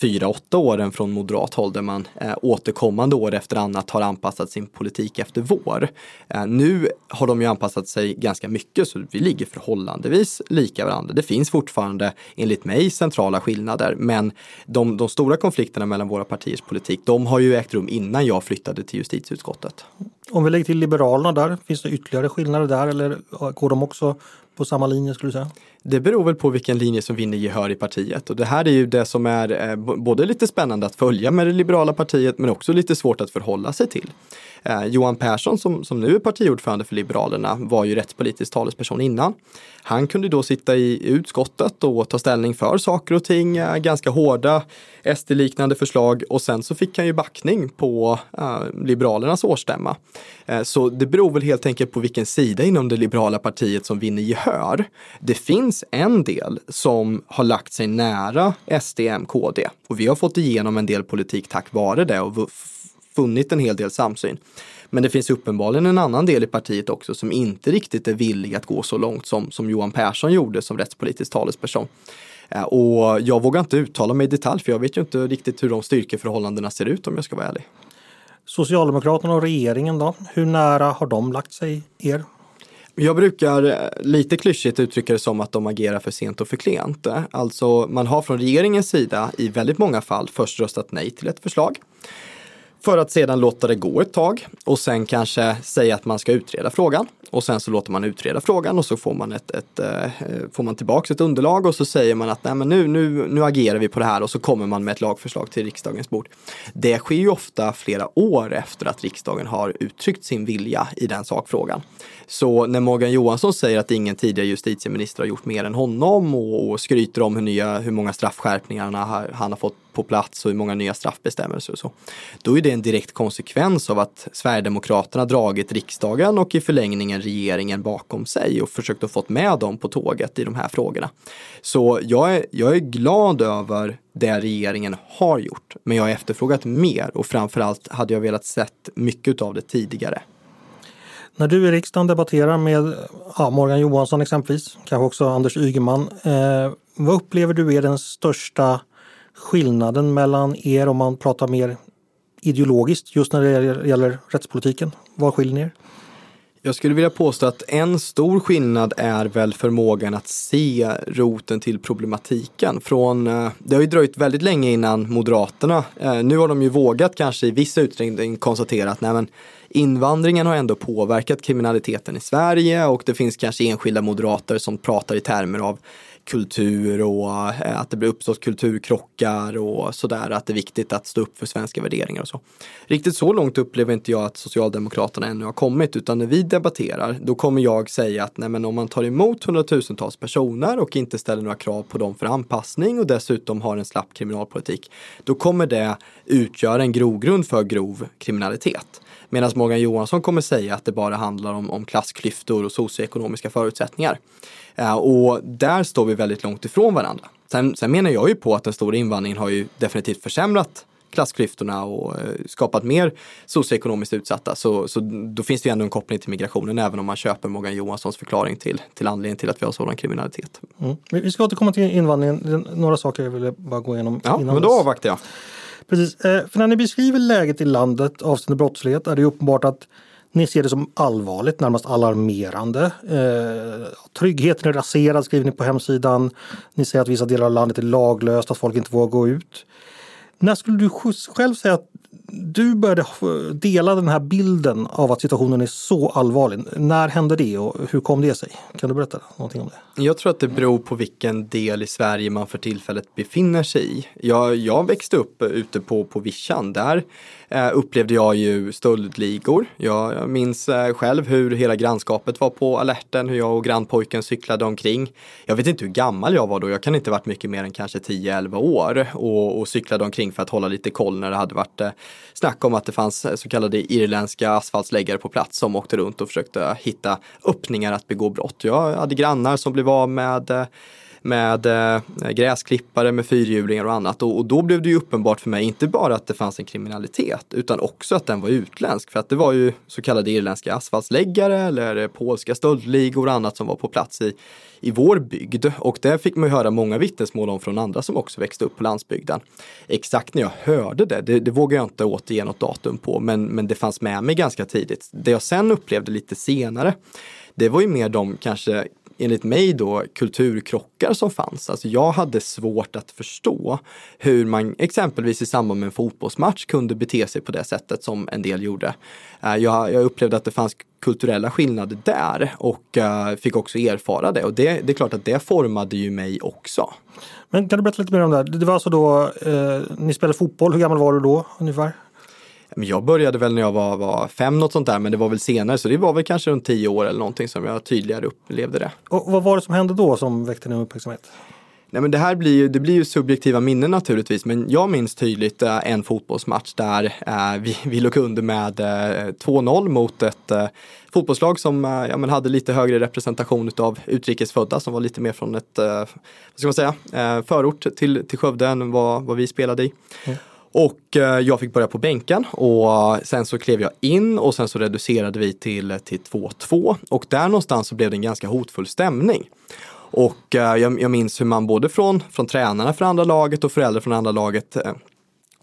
fyra, åtta åren från moderat håll där man eh, återkommande år efter annat har anpassat sin politik efter vår. Eh, nu har de ju anpassat sig ganska mycket så vi ligger förhållandevis lika varandra. Det finns fortfarande enligt mig centrala skillnader men de, de stora konflikterna mellan våra partiers politik de har ju ägt rum innan jag flyttade till justitieutskottet. Om vi lägger till Liberalerna där, finns det ytterligare skillnader där eller går de också på samma linje skulle du säga? Det beror väl på vilken linje som vinner gehör i partiet och det här är ju det som är eh, både lite spännande att följa med det liberala partiet men också lite svårt att förhålla sig till. Eh, Johan Persson som, som nu är partiordförande för Liberalerna var ju rättspolitisk talesperson innan. Han kunde då sitta i utskottet och ta ställning för saker och ting, eh, ganska hårda SD-liknande förslag och sen så fick han ju backning på eh, Liberalernas årsstämma. Eh, så det beror väl helt enkelt på vilken sida inom det liberala partiet som vinner gehör. Det finns en del som har lagt sig nära SD, M, KD och vi har fått igenom en del politik tack vare det och funnit en hel del samsyn. Men det finns uppenbarligen en annan del i partiet också som inte riktigt är villig att gå så långt som, som Johan Persson gjorde som rättspolitisk talesperson. Eh, och jag vågar inte uttala mig i detalj för jag vet ju inte riktigt hur de styrkeförhållandena ser ut om jag ska vara ärlig. Socialdemokraterna och regeringen då? Hur nära har de lagt sig er? Jag brukar eh, lite klyschigt uttrycka det som att de agerar för sent och för klent. Alltså man har från regeringens sida i väldigt många fall först röstat nej till ett förslag. För att sedan låta det gå ett tag och sen kanske säga att man ska utreda frågan. Och sen så låter man utreda frågan och så får man, ett, ett eh, får man tillbaks ett underlag och så säger man att Nej, men nu, nu, nu agerar vi på det här och så kommer man med ett lagförslag till riksdagens bord. Det sker ju ofta flera år efter att riksdagen har uttryckt sin vilja i den sakfrågan. Så när Morgan Johansson säger att ingen tidigare justitieminister har gjort mer än honom och, och skryter om hur, nya, hur många straffskärpningar han har fått på plats och hur många nya straffbestämmelser och så. Då är det en direkt konsekvens av att Sverigedemokraterna dragit riksdagen och i förlängningen regeringen bakom sig och försökt att få med dem på tåget i de här frågorna. Så jag är, jag är glad över det regeringen har gjort, men jag har efterfrågat mer och framförallt hade jag velat sett mycket av det tidigare. När du i riksdagen debatterar med ja, Morgan Johansson exempelvis, kanske också Anders Ygeman, eh, vad upplever du är den största skillnaden mellan er om man pratar mer ideologiskt just när det gäller rättspolitiken? Vad skiljer ni er? Jag skulle vilja påstå att en stor skillnad är väl förmågan att se roten till problematiken. Från, eh, det har ju dröjt väldigt länge innan Moderaterna, eh, nu har de ju vågat kanske i viss utsträckning konstatera att nej men, invandringen har ändå påverkat kriminaliteten i Sverige och det finns kanske enskilda moderater som pratar i termer av kultur och eh, att det blir uppstått kulturkrockar och sådär. Att det är viktigt att stå upp för svenska värderingar och så. Riktigt så långt upplever inte jag att Socialdemokraterna ännu har kommit utan när vi debatterar då kommer jag säga att nej, men om man tar emot hundratusentals personer och inte ställer några krav på dem för anpassning och dessutom har en slapp kriminalpolitik då kommer det utgöra en grogrund för grov kriminalitet. Medan Morgan Johansson kommer säga att det bara handlar om, om klassklyftor och socioekonomiska förutsättningar. Uh, och där står vi väldigt långt ifrån varandra. Sen, sen, menar jag ju på att den stora invandringen har ju definitivt försämrat klassklyftorna och uh, skapat mer socioekonomiskt utsatta. Så, så då finns det ju ändå en koppling till migrationen även om man köper Morgan Johanssons förklaring till, till anledningen till att vi har sådan kriminalitet. Mm. Vi ska återkomma till invandringen. Några saker jag ville bara gå igenom. Ja, men då avvaktar jag. Precis, eh, för när ni beskriver läget i landet avseende brottslighet är det uppenbart att ni ser det som allvarligt, närmast alarmerande. Eh, tryggheten är raserad skriver ni på hemsidan. Ni säger att vissa delar av landet är laglöst, att folk inte vågar gå ut. När skulle du själv säga att du började eh, dela den här bilden av att situationen är så allvarlig. När hände det och hur kom det sig? Kan du berätta någonting om det? Jag tror att det beror på vilken del i Sverige man för tillfället befinner sig i. Jag, jag växte upp eh, ute på, på Vischan. Där eh, upplevde jag ju stöldligor. Jag, jag minns eh, själv hur hela grannskapet var på alerten, hur jag och grannpojken cyklade omkring. Jag vet inte hur gammal jag var då, jag kan inte varit mycket mer än kanske 10-11 år och, och cyklade omkring för att hålla lite koll när det hade varit eh, snack om att det fanns eh, så kallade irländska asfaltsläggare på plats som åkte runt och försökte hitta öppningar att begå brott. Jag hade grannar som blev av med eh, med eh, gräsklippare, med fyrhjulingar och annat. Och, och, då blev det ju uppenbart för mig, inte bara att det fanns en kriminalitet, utan också att den var utländsk. För att det var ju så kallade irländska asfaltsläggare eller eh, polska stöldligor och annat som var på plats i, i vår bygd. Och det fick man ju höra många vittnesmål om från andra som också växte upp på landsbygden. Exakt när jag hörde det, det, det vågar jag inte återge något datum på, men, men det fanns med mig ganska tidigt. Det jag sen upplevde lite senare, det var ju mer de kanske enligt mig då kulturkrockar som fanns. Alltså jag hade svårt att förstå hur man exempelvis i samband med en fotbollsmatch kunde bete sig på det sättet som en del gjorde. Eh, jag, jag upplevde att det fanns kulturella skillnader där och uh, fick också erfara det. Och det, det, är klart att det formade ju mig också. Men kan du berätta lite mer om det? Här? Det var alltså då, eh, ni spelade fotboll, hur gammal var du då ungefär? Jag började väl när jag var, var fem, något sånt där, men det var väl senare, så det var väl kanske runt tio år eller någonting som jag tydligare upplevde det. Och vad var det som hände då som väckte din uppmärksamhet? Nej, men det här blir ju, det blir ju subjektiva minnen naturligtvis, men jag minns tydligt eh, en fotbollsmatch där eh, vi, vi låg under med eh, 2-0 mot ett eh, fotbollslag som eh, ja, men hade lite högre representation av utrikesfödda som var lite mer från ett, eh, vad ska man säga, förort till, till Skövde än vad, vad vi spelade i. Mm. Och eh, jag fick börja på bänken och eh, sen så klev jag in och sen så reducerade vi till, eh, till 2-2 och där någonstans så blev det en ganska hotfull stämning. Och jag, jag minns hur man både från, från tränarna för andra laget och föräldrar från andra laget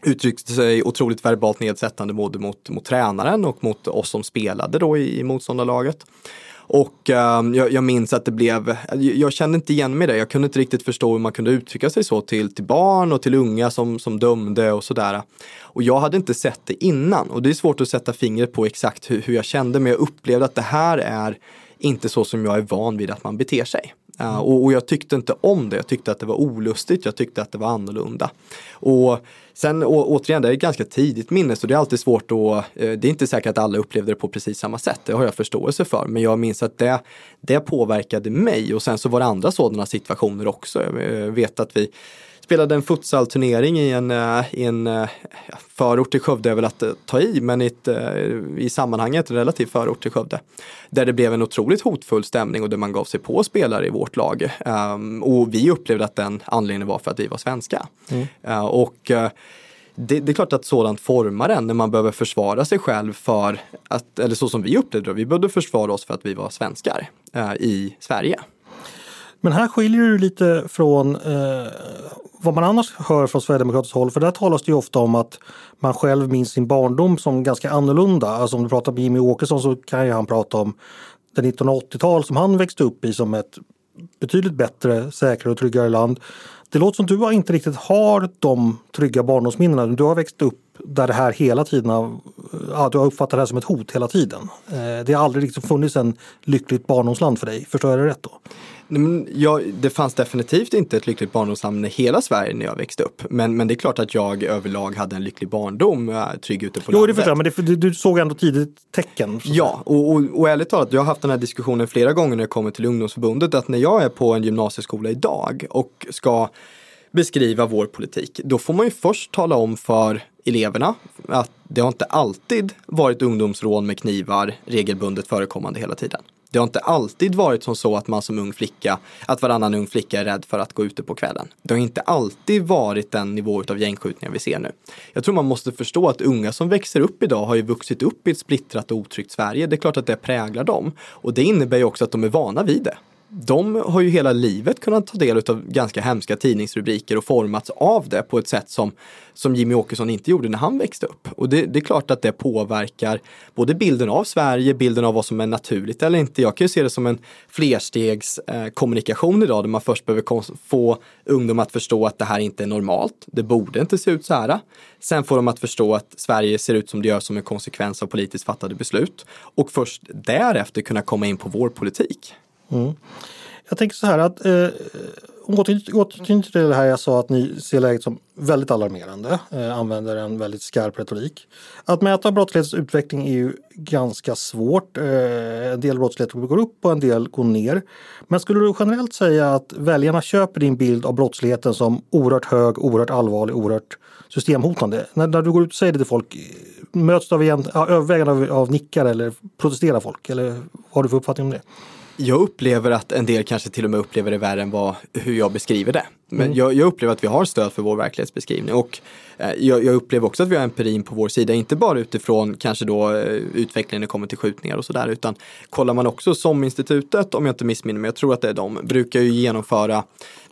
uttryckte sig otroligt verbalt nedsättande både mot, mot tränaren och mot oss som spelade då i, i motståndarlaget. Och eh, jag, jag, minns att det blev, jag kände inte igen mig där. Jag kunde inte riktigt förstå hur man kunde uttrycka sig så till, till barn och till unga som, som dömde och sådär. Och jag hade inte sett det innan och det är svårt att sätta fingret på exakt hur, hur jag kände men jag upplevde att det här är inte så som jag är van vid att man beter sig. Uh, och, och, jag tyckte inte om det, jag tyckte att det var olustigt, jag tyckte att det var annorlunda. Och sen å, återigen, det är ett ganska tidigt minne så det är alltid svårt att, eh, det är inte säkert att alla upplevde det på precis samma sätt, det har jag förståelse för. Men jag minns att det, det påverkade mig och sen så var det andra sådana situationer också. Jag eh, vet att vi spelade en futsalturnering i en, eh, i en eh, förort till Skövde är väl att eh, ta i, men i, ett, i sammanhanget en relativ förort till Skövde. Där det blev en otroligt hotfull stämning och där man gav sig på spelare i vårt lag. Um, och vi upplevde att den anledningen var för att vi var svenska. Mm. Och det, det, är klart att sådant formar en när man behöver försvara sig själv för att, eller så som vi upplevde det, vi behövde försvara oss för att vi var svenskar i Sverige. Men här skiljer det lite från eh, vad man annars hör från Sverigedemokratiskt håll. För där talas det ju ofta om att man själv minns sin barndom som ganska annorlunda. Alltså om du pratar med Jimmy Åkesson så kan ju han prata om det 1980-tal som han växte upp i som ett betydligt bättre, säkrare och tryggare land. Det låter som du inte riktigt har de trygga barndomsminnena. Du har växt upp där det här hela tiden har, ja, du har uppfattat det här som ett hot hela tiden. Eh, det har aldrig liksom funnits en lyckligt barndomsland för dig. Förstår jag det rätt då? Ja, det fanns definitivt inte ett lyckligt barndomsland i hela Sverige när jag växte upp. Men, men det är klart att jag överlag hade en lycklig barndom, äh, trygg ute på jo, landet. Jo, det förstår jag, men det, du såg ändå tidigt tecken. Ja, och, och, och ärligt talat, jag har haft den här diskussionen flera gånger när jag kommer till ungdomsförbundet, att när jag är på en gymnasieskola idag och ska beskriva vår politik, då får man ju först tala om för eleverna att det har inte alltid varit ungdomsrån med knivar regelbundet förekommande hela tiden. Det har inte alltid varit som så att man som ung flicka, att varannan ung flicka är rädd för att gå ute på kvällen. Det har inte alltid varit den nivå av gängskjutningar vi ser nu. Jag tror man måste förstå att unga som växer upp idag har ju vuxit upp i ett splittrat och otryggt Sverige. Det är klart att det präglar dem. Och det innebär ju också att de är vana vid det de har ju hela livet kunnat ta del av ganska hemska tidningsrubriker och formats av det på ett sätt som, som Jimmy Åkesson inte gjorde när han växte upp. Och det, det är klart att det påverkar både bilden av Sverige, bilden av vad som är naturligt eller inte. Jag kan ju se det som en flerstegskommunikation eh, idag där man först behöver få ungdomar att förstå att det här inte är normalt. Det borde inte se ut så här. Sen får de att förstå att Sverige ser ut som det gör som en konsekvens av politiskt fattade beslut. Och först därefter kunna komma in på vår politik. Mm. Jag tänker så här att eh, återknyter till det här jag sa att ni ser läget som väldigt alarmerande, eh, använder en väldigt skarp retorik. Att mäta brottslighetens utveckling är ju ganska svårt. Eh, en del brottslighet går upp och en del går ner. Men skulle du generellt säga att väljarna köper din bild av brottsligheten som oerhört hög, oerhört allvarlig, oerhört systemhotande? När, när du går ut och säger det till folk, möts du av igen, övervägande av, av nickar eller protesterar folk? Eller vad har du för uppfattning om det? Jag upplever att en del kanske till och med upplever det värre än vad, hur jag beskriver det. Men mm. jag, jag, upplever att vi har stöd för vår verklighetsbeskrivning och eh, jag, jag, upplever också att vi har empirin på vår sida, inte bara utifrån kanske då eh, utvecklingen när det kommer till skjutningar och sådär, utan kollar man också som institutet, om jag inte missminner mig, jag tror att det är de, brukar ju genomföra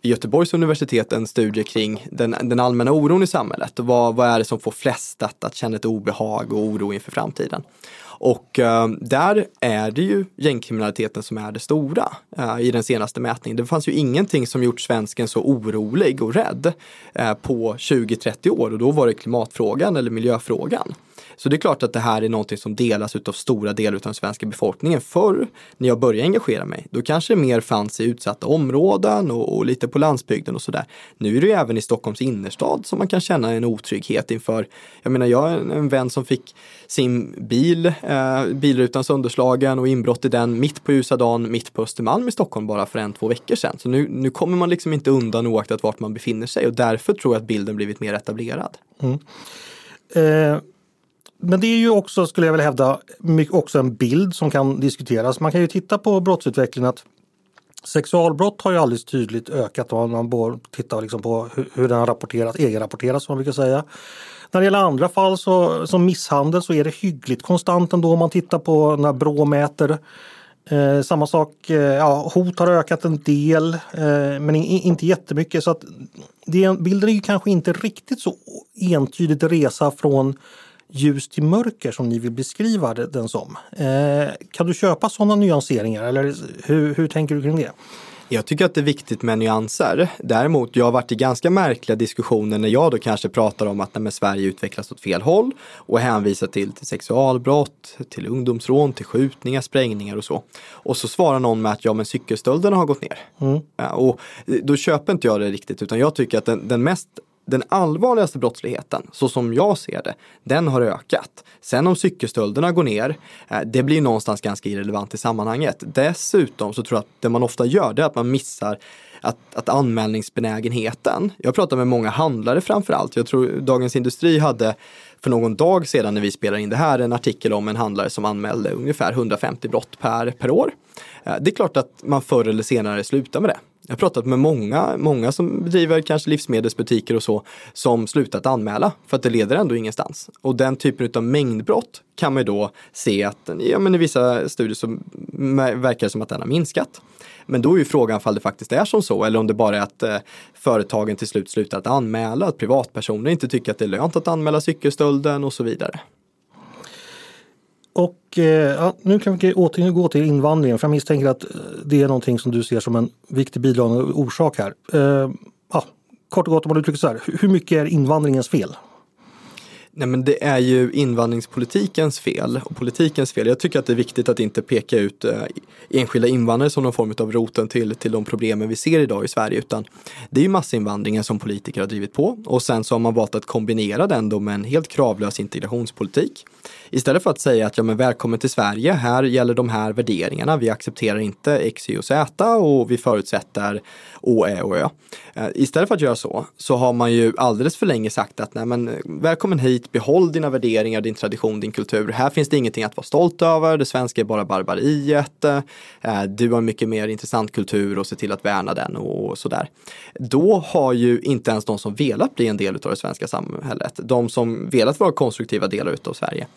vid Göteborgs universitet en studie kring den, den allmänna oron i samhället vad, vad är det som får flest att, att känna ett obehag och oro inför framtiden. Och eh, där är det ju gängkriminaliteten som är det stora eh, i den senaste mätningen. Det fanns ju ingenting som gjort svensken så orolig och rädd eh, på 20-30 år och då var det klimatfrågan eller miljöfrågan. Så det är klart att det här är någonting som delas av stora delar av den svenska befolkningen. Förr när jag började engagera mig, då kanske det mer fanns i utsatta områden och, och lite på landsbygden och sådär. Nu är det ju även i Stockholms innerstad som man kan känna en otrygghet inför. Jag menar, jag är en vän som fick sin bil, eh, bilrutan sönderslagen och inbrott i den mitt på ljusa dagen, mitt på Östermalm i Stockholm bara för en, två veckor sedan. Så nu, nu kommer man liksom inte undan oaktat vart man befinner sig och därför tror jag att bilden blivit mer etablerad. Mm. Eh men det är ju också, skulle jag vilja hävda, också en bild som kan diskuteras. Man kan ju titta på brottsutvecklingen att sexualbrott har ju alldeles tydligt ökat om man tittar liksom på hur, den den rapporteras, egenrapporteras som man brukar säga. När det gäller andra fall så, som misshandel så är det hyggligt konstant ändå om man tittar på när Brå mäter. Eh, samma sak, eh, ja, hot har ökat en del eh, men i, inte jättemycket så att det, bilden är ju kanske inte riktigt så entydigt resa från ljus till mörker som ni vill beskriva den som. Eh, kan du köpa sådana nyanseringar eller hur, hur tänker du kring det? Jag tycker att det är viktigt med nyanser. Däremot, jag har varit i ganska märkliga diskussioner när jag då kanske pratar om att nej, Sverige utvecklas åt fel håll och hänvisar till, till sexualbrott, till ungdomsrån, till skjutningar, sprängningar och så. Och så svarar någon med att ja men cykelstölderna har gått ner. Mm. Ja, och då köper inte jag det riktigt utan jag tycker att den, den mest den allvarligaste brottsligheten, så som jag ser det, den har ökat. Sen om cykelstölderna går ner, eh, det blir någonstans ganska irrelevant i sammanhanget. Dessutom så tror jag att det man ofta gör, det är att man missar att, att anmälningsbenägenheten. Jag pratar med många handlare framför allt. Jag tror Dagens Industri hade för någon dag sedan när vi spelade in det här en artikel om en handlare som anmälde ungefär 150 brott per, per år. Eh, det är klart att man förr eller senare slutar med det. Jag har pratat med många, många som bedriver kanske livsmedelsbutiker och så, som slutat anmäla för att det leder ändå ingenstans. Och den typen av mängdbrott kan man då se att, ja men i vissa studier så verkar det som att den har minskat. Men då är ju frågan om det faktiskt är som så eller om det bara är att eh, företagen till slut slutar att anmäla, att privatpersoner inte tycker att det är lönt att anmäla cykelstölden och så vidare. Och eh, ja, nu kan vi återgå till invandringen för jag misstänker att eh, det är någonting som du ser som en viktig bidragande orsak här. Eh, ja, kort och gott om man uttrycker så här, hur mycket är invandringens fel? Nej men det är ju invandringspolitikens fel och politikens fel. Jag tycker att det är viktigt att inte peka ut eh, enskilda invandrare som någon form av roten till, till de problemen vi ser idag i Sverige utan det är ju massinvandringen som politiker har drivit på och sen så har man valt att kombinera den då med en helt kravlös integrationspolitik. Istället för att säga att ja men välkommen till Sverige, här gäller de här värderingarna, vi accepterar inte X, Y och Z och vi förutsätter Å, Ä och Ö. Eh, istället för att göra så, så har man ju alldeles för länge sagt att nej men eh, välkommen hit, behåll dina värderingar, din tradition, din kultur. Här finns det ingenting att vara stolt över, det svenska är bara barbariet. Eh, du har mycket mer intressant kultur och se till att värna den och sådär. Då har ju inte ens de som velat bli en del av det svenska samhället, de som velat vara konstruktiva delar av Sverige,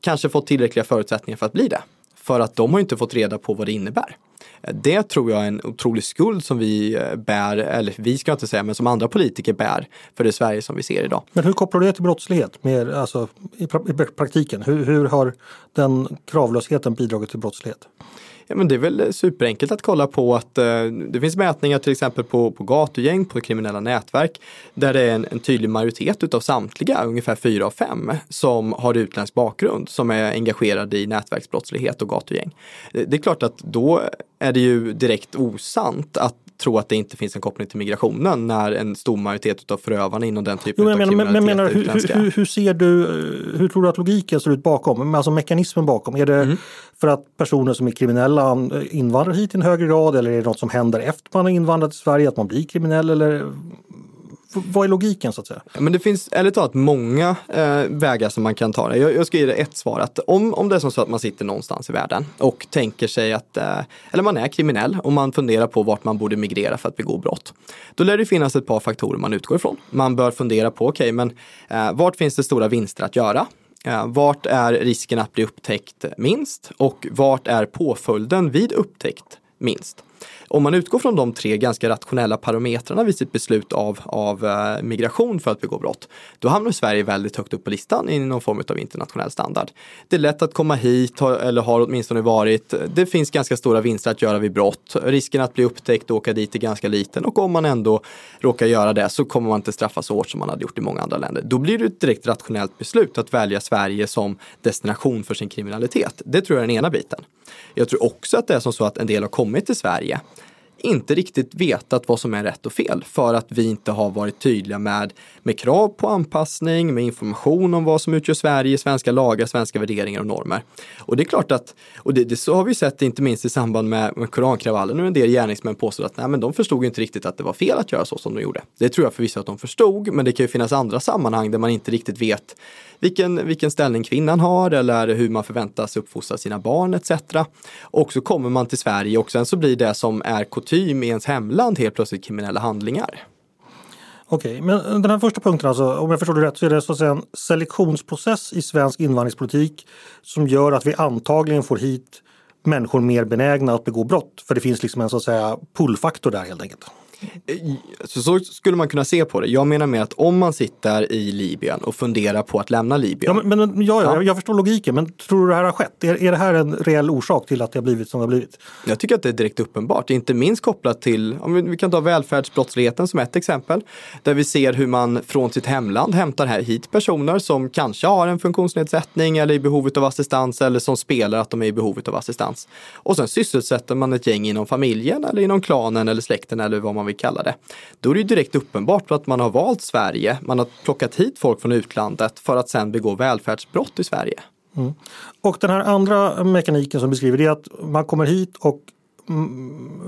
kanske fått tillräckliga förutsättningar för att bli det. För att de har inte fått reda på vad det innebär. Det tror jag är en otrolig skuld som vi eh, bär, eller vi ska inte säga, men som andra politiker bär för det Sverige som vi ser idag. Men hur kopplar du det till brottslighet med, alltså, i, praktiken? Hur, hur har den kravlösheten bidragit till brottslighet? Ja, men det är väl superenkelt att kolla på att eh, det finns mätningar till exempel på, på gatugäng, på kriminella nätverk, där det är en, en tydlig majoritet utav samtliga, ungefär fyra av fem, som har utländsk bakgrund, som är engagerade i nätverksbrottslighet och gatugäng. Det, det är klart att då är det ju direkt osant att tro att det inte finns en koppling till migrationen när en stor majoritet av förövarna inom den typen jo, av kriminalitet men, menar, hur, hur, hur, ser du, hur tror du att logiken ser ut bakom, alltså mekanismen bakom? Är det mm. för att personer som är kriminella invandrar hit i en högre grad eller är det något som händer efter man har invandrat till Sverige, att man blir kriminell eller vad är logiken så att säga? Men det finns ärligt talat många eh, vägar som man kan ta. Jag, jag ska ge dig ett svar. Att om, om det är som så att man sitter någonstans i världen och tänker sig att, eh, eller man är kriminell och man funderar på vart man borde migrera för att begå brott. Då lär det finnas ett par faktorer man utgår ifrån. Man bör fundera på, okej, okay, men eh, vart finns det stora vinster att göra? Eh, vart är risken att bli upptäckt minst? Och vart är påföljden vid upptäckt minst? Om man utgår från de tre ganska rationella parametrarna vid sitt beslut av, av eh, migration för att begå brott, då hamnar Sverige väldigt högt upp på listan i någon form av internationell standard. Det är lätt att komma hit, eller har åtminstone varit. Det finns ganska stora vinster att göra vid brott. Risken att bli upptäckt och åka dit är ganska liten och om man ändå råkar göra det så kommer man inte straffas så hårt som man hade gjort i många andra länder. Då blir det ett direkt rationellt beslut att välja Sverige som destination för sin kriminalitet. Det tror jag är den ena biten. Jag tror också att det är som så att en del har kommit till Sverige inte riktigt vetat vad som är rätt och fel för att vi inte har varit tydliga med, med krav på anpassning, med information om vad som utgör Sverige, svenska lagar, svenska värderingar och normer. Och det är klart att, och det, det så har vi sett inte minst i samband med, med korankravallen och en del gärningsmän påstår att nej, men de förstod inte riktigt att det var fel att göra så som de gjorde. Det tror jag förvisso att de förstod, men det kan ju finnas andra sammanhang där man inte riktigt vet vilken, vilken ställning kvinnan har eller hur man förväntas uppfostra sina barn etc. Och så kommer man till Sverige och sen så blir det som är kutym i ens hemland helt plötsligt kriminella handlingar. Okej, men den här första punkten alltså, om jag förstår det rätt så är det så att säga en selektionsprocess i svensk invandringspolitik som gör att vi antagligen får hit människor mer benägna att begå brott. För det finns liksom en så att säga pullfaktor där helt enkelt. Så, så skulle man kunna se på det. Jag menar med att om man sitter i Libyen och funderar på att lämna Libyen. Ja, men, men ja, ja, jag förstår logiken, men tror du det här har skett? Är, är det här en reell orsak till att det har blivit som det har blivit? Jag tycker att det är direkt uppenbart, inte minst kopplat till, om vi, vi kan ta välfärdsbrottsligheten som ett exempel, där vi ser hur man från sitt hemland hämtar här hit personer som kanske har en funktionsnedsättning eller i behovet av assistans eller som spelar att de är i behovet av assistans. Och sen sysselsätter man ett gäng inom familjen eller inom klanen eller släkten eller vad man man vill kalla det. Då är det ju direkt uppenbart att man har valt Sverige. Man har plockat hit folk från utlandet för att sen begå välfärdsbrott i Sverige. Mm. Och den här andra mekaniken som beskriver det är att man kommer hit och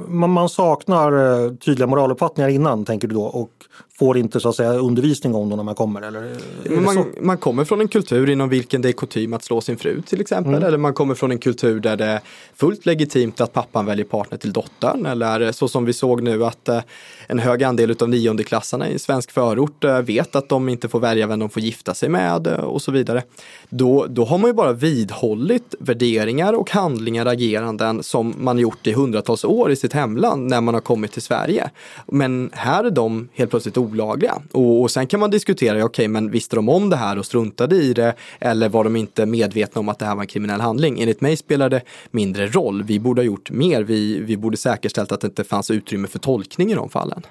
man saknar eh, tydliga moraluppfattningar innan tänker du då och får inte så att säga undervisning om dem när man kommer? Eller man, man, kommer från en kultur inom vilken det är kutym att slå sin fru till exempel. Mm. Eller man kommer från en kultur där det är fullt legitimt att pappan väljer partner till dottern. Eller så som vi såg nu att eh, en hög andel av niondeklassarna i svensk förort eh, vet att de inte får välja vem de får gifta sig med eh, och så vidare. Då, då har man ju bara vidhållit värderingar och handlingar, ageranden som man gjort i hundratals år i sitt hemland när man har kommit till Sverige. Men här är de helt plötsligt olagliga. Och, och sen kan man diskutera, okej okay, men visste de om det här och struntade i det? Eller var de inte medvetna om att det här var en kriminell handling? Enligt mig spelar det mindre roll. Vi borde ha gjort mer. Vi, vi borde säkerställt att det inte fanns utrymme för tolkning i de fallen.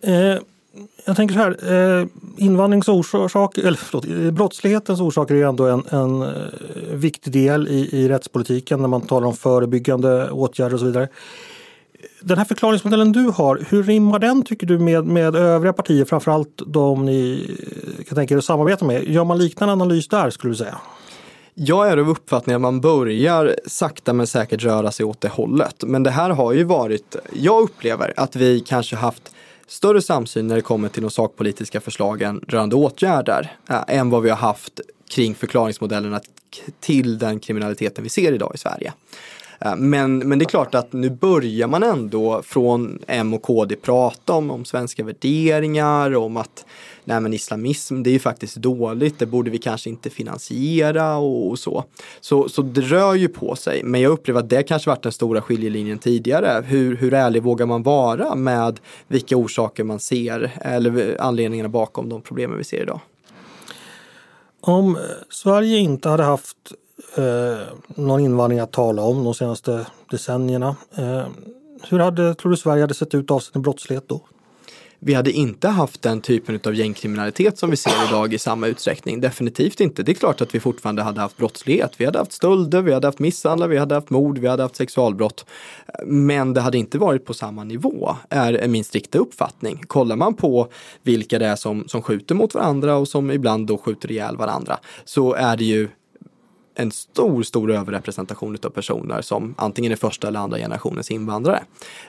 Eh, jag tänker så här, eh, invandrings orsak, eller förlåt, eh, brottslighetens orsaker är ändå en, en eh, viktig del i, i rättspolitiken när man talar om förebyggande åtgärder och så vidare den här förklaringsmodellen du har, hur rimmar den tycker du med, med övriga partier, framförallt de ni eh, kan tänka er att samarbeta med? Gör man liknande analys där skulle du säga? Jag är av uppfattningen att man börjar sakta men säkert röra sig åt det hållet. Men det här har ju varit, jag upplever att vi kanske haft större samsyn när det kommer till de sakpolitiska förslagen rörande åtgärder äh, än vad vi har haft kring förklaringsmodellerna till den kriminaliteten vi ser idag i Sverige. Eh, men, men det är klart att nu börjar man ändå från M och KD prata om, om svenska värderingar, om att nej men islamism det är ju faktiskt dåligt, det borde vi kanske inte finansiera och, och, så. så. Så det rör ju på sig, men jag upplever att det kanske varit den stora skiljelinjen tidigare. Hur, hur ärlig vågar man vara med vilka orsaker man ser eller anledningarna bakom de problemen vi ser idag? Om Sverige inte hade haft eh, någon invandring att tala om de senaste decennierna. Eh, hur hade, tror du Sverige hade sett ut avseende brottslighet då? vi hade inte haft den typen av gängkriminalitet som vi ser idag i samma utsträckning. Definitivt inte. Det är klart att vi fortfarande hade haft brottslighet. Vi hade haft stölder, vi hade haft misshandel, vi hade haft mord, vi hade haft sexualbrott. Men det hade inte varit på samma nivå, är min strikta uppfattning. Kollar man på vilka det är som, som skjuter mot varandra och som ibland då skjuter ihjäl varandra så är det ju en stor, stor överrepresentation av personer som antingen är första eller andra generationens invandrare.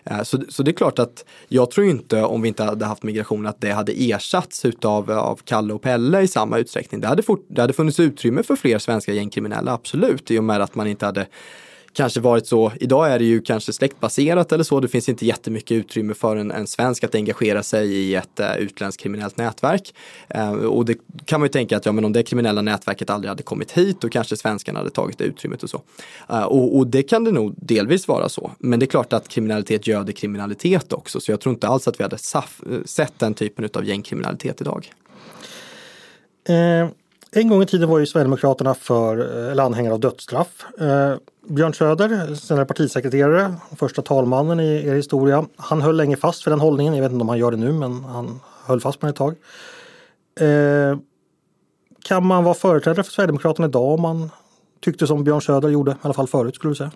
Eh, så, så det är klart att jag tror inte, om vi inte hade haft migration, att det hade ersatts utav av Kalle och Pelle i samma utsträckning. Det hade, fort, det hade funnits utrymme för fler svenska gängkriminella, absolut, i och med att man inte hade kanske varit så, idag är det ju kanske släktbaserat eller så, det finns inte jättemycket utrymme för en, en svensk att engagera sig i ett uh, utländskt kriminellt nätverk. Uh, och det kan man ju tänka att ja, men om det kriminella nätverket aldrig hade kommit hit då kanske svenskarna hade tagit det utrymmet och så. Uh, och, och, det kan det nog delvis vara så. Men det är klart att kriminalitet göder kriminalitet också, så jag tror inte alls att vi hade sett den typen av gängkriminalitet idag. en gång i tiden var ju Sverigedemokraterna för, eller anhängare av dödsstraff. Björn Söder, senare partisekreterare, första talmannen i er historia. Han höll länge fast vid den hållningen. Jag vet inte om han gör det nu men han höll fast på den ett tag. Eh, kan man vara företrädare för Sverigedemokraterna idag om man tyckte som Björn Söder gjorde, i alla fall förut skulle du säga?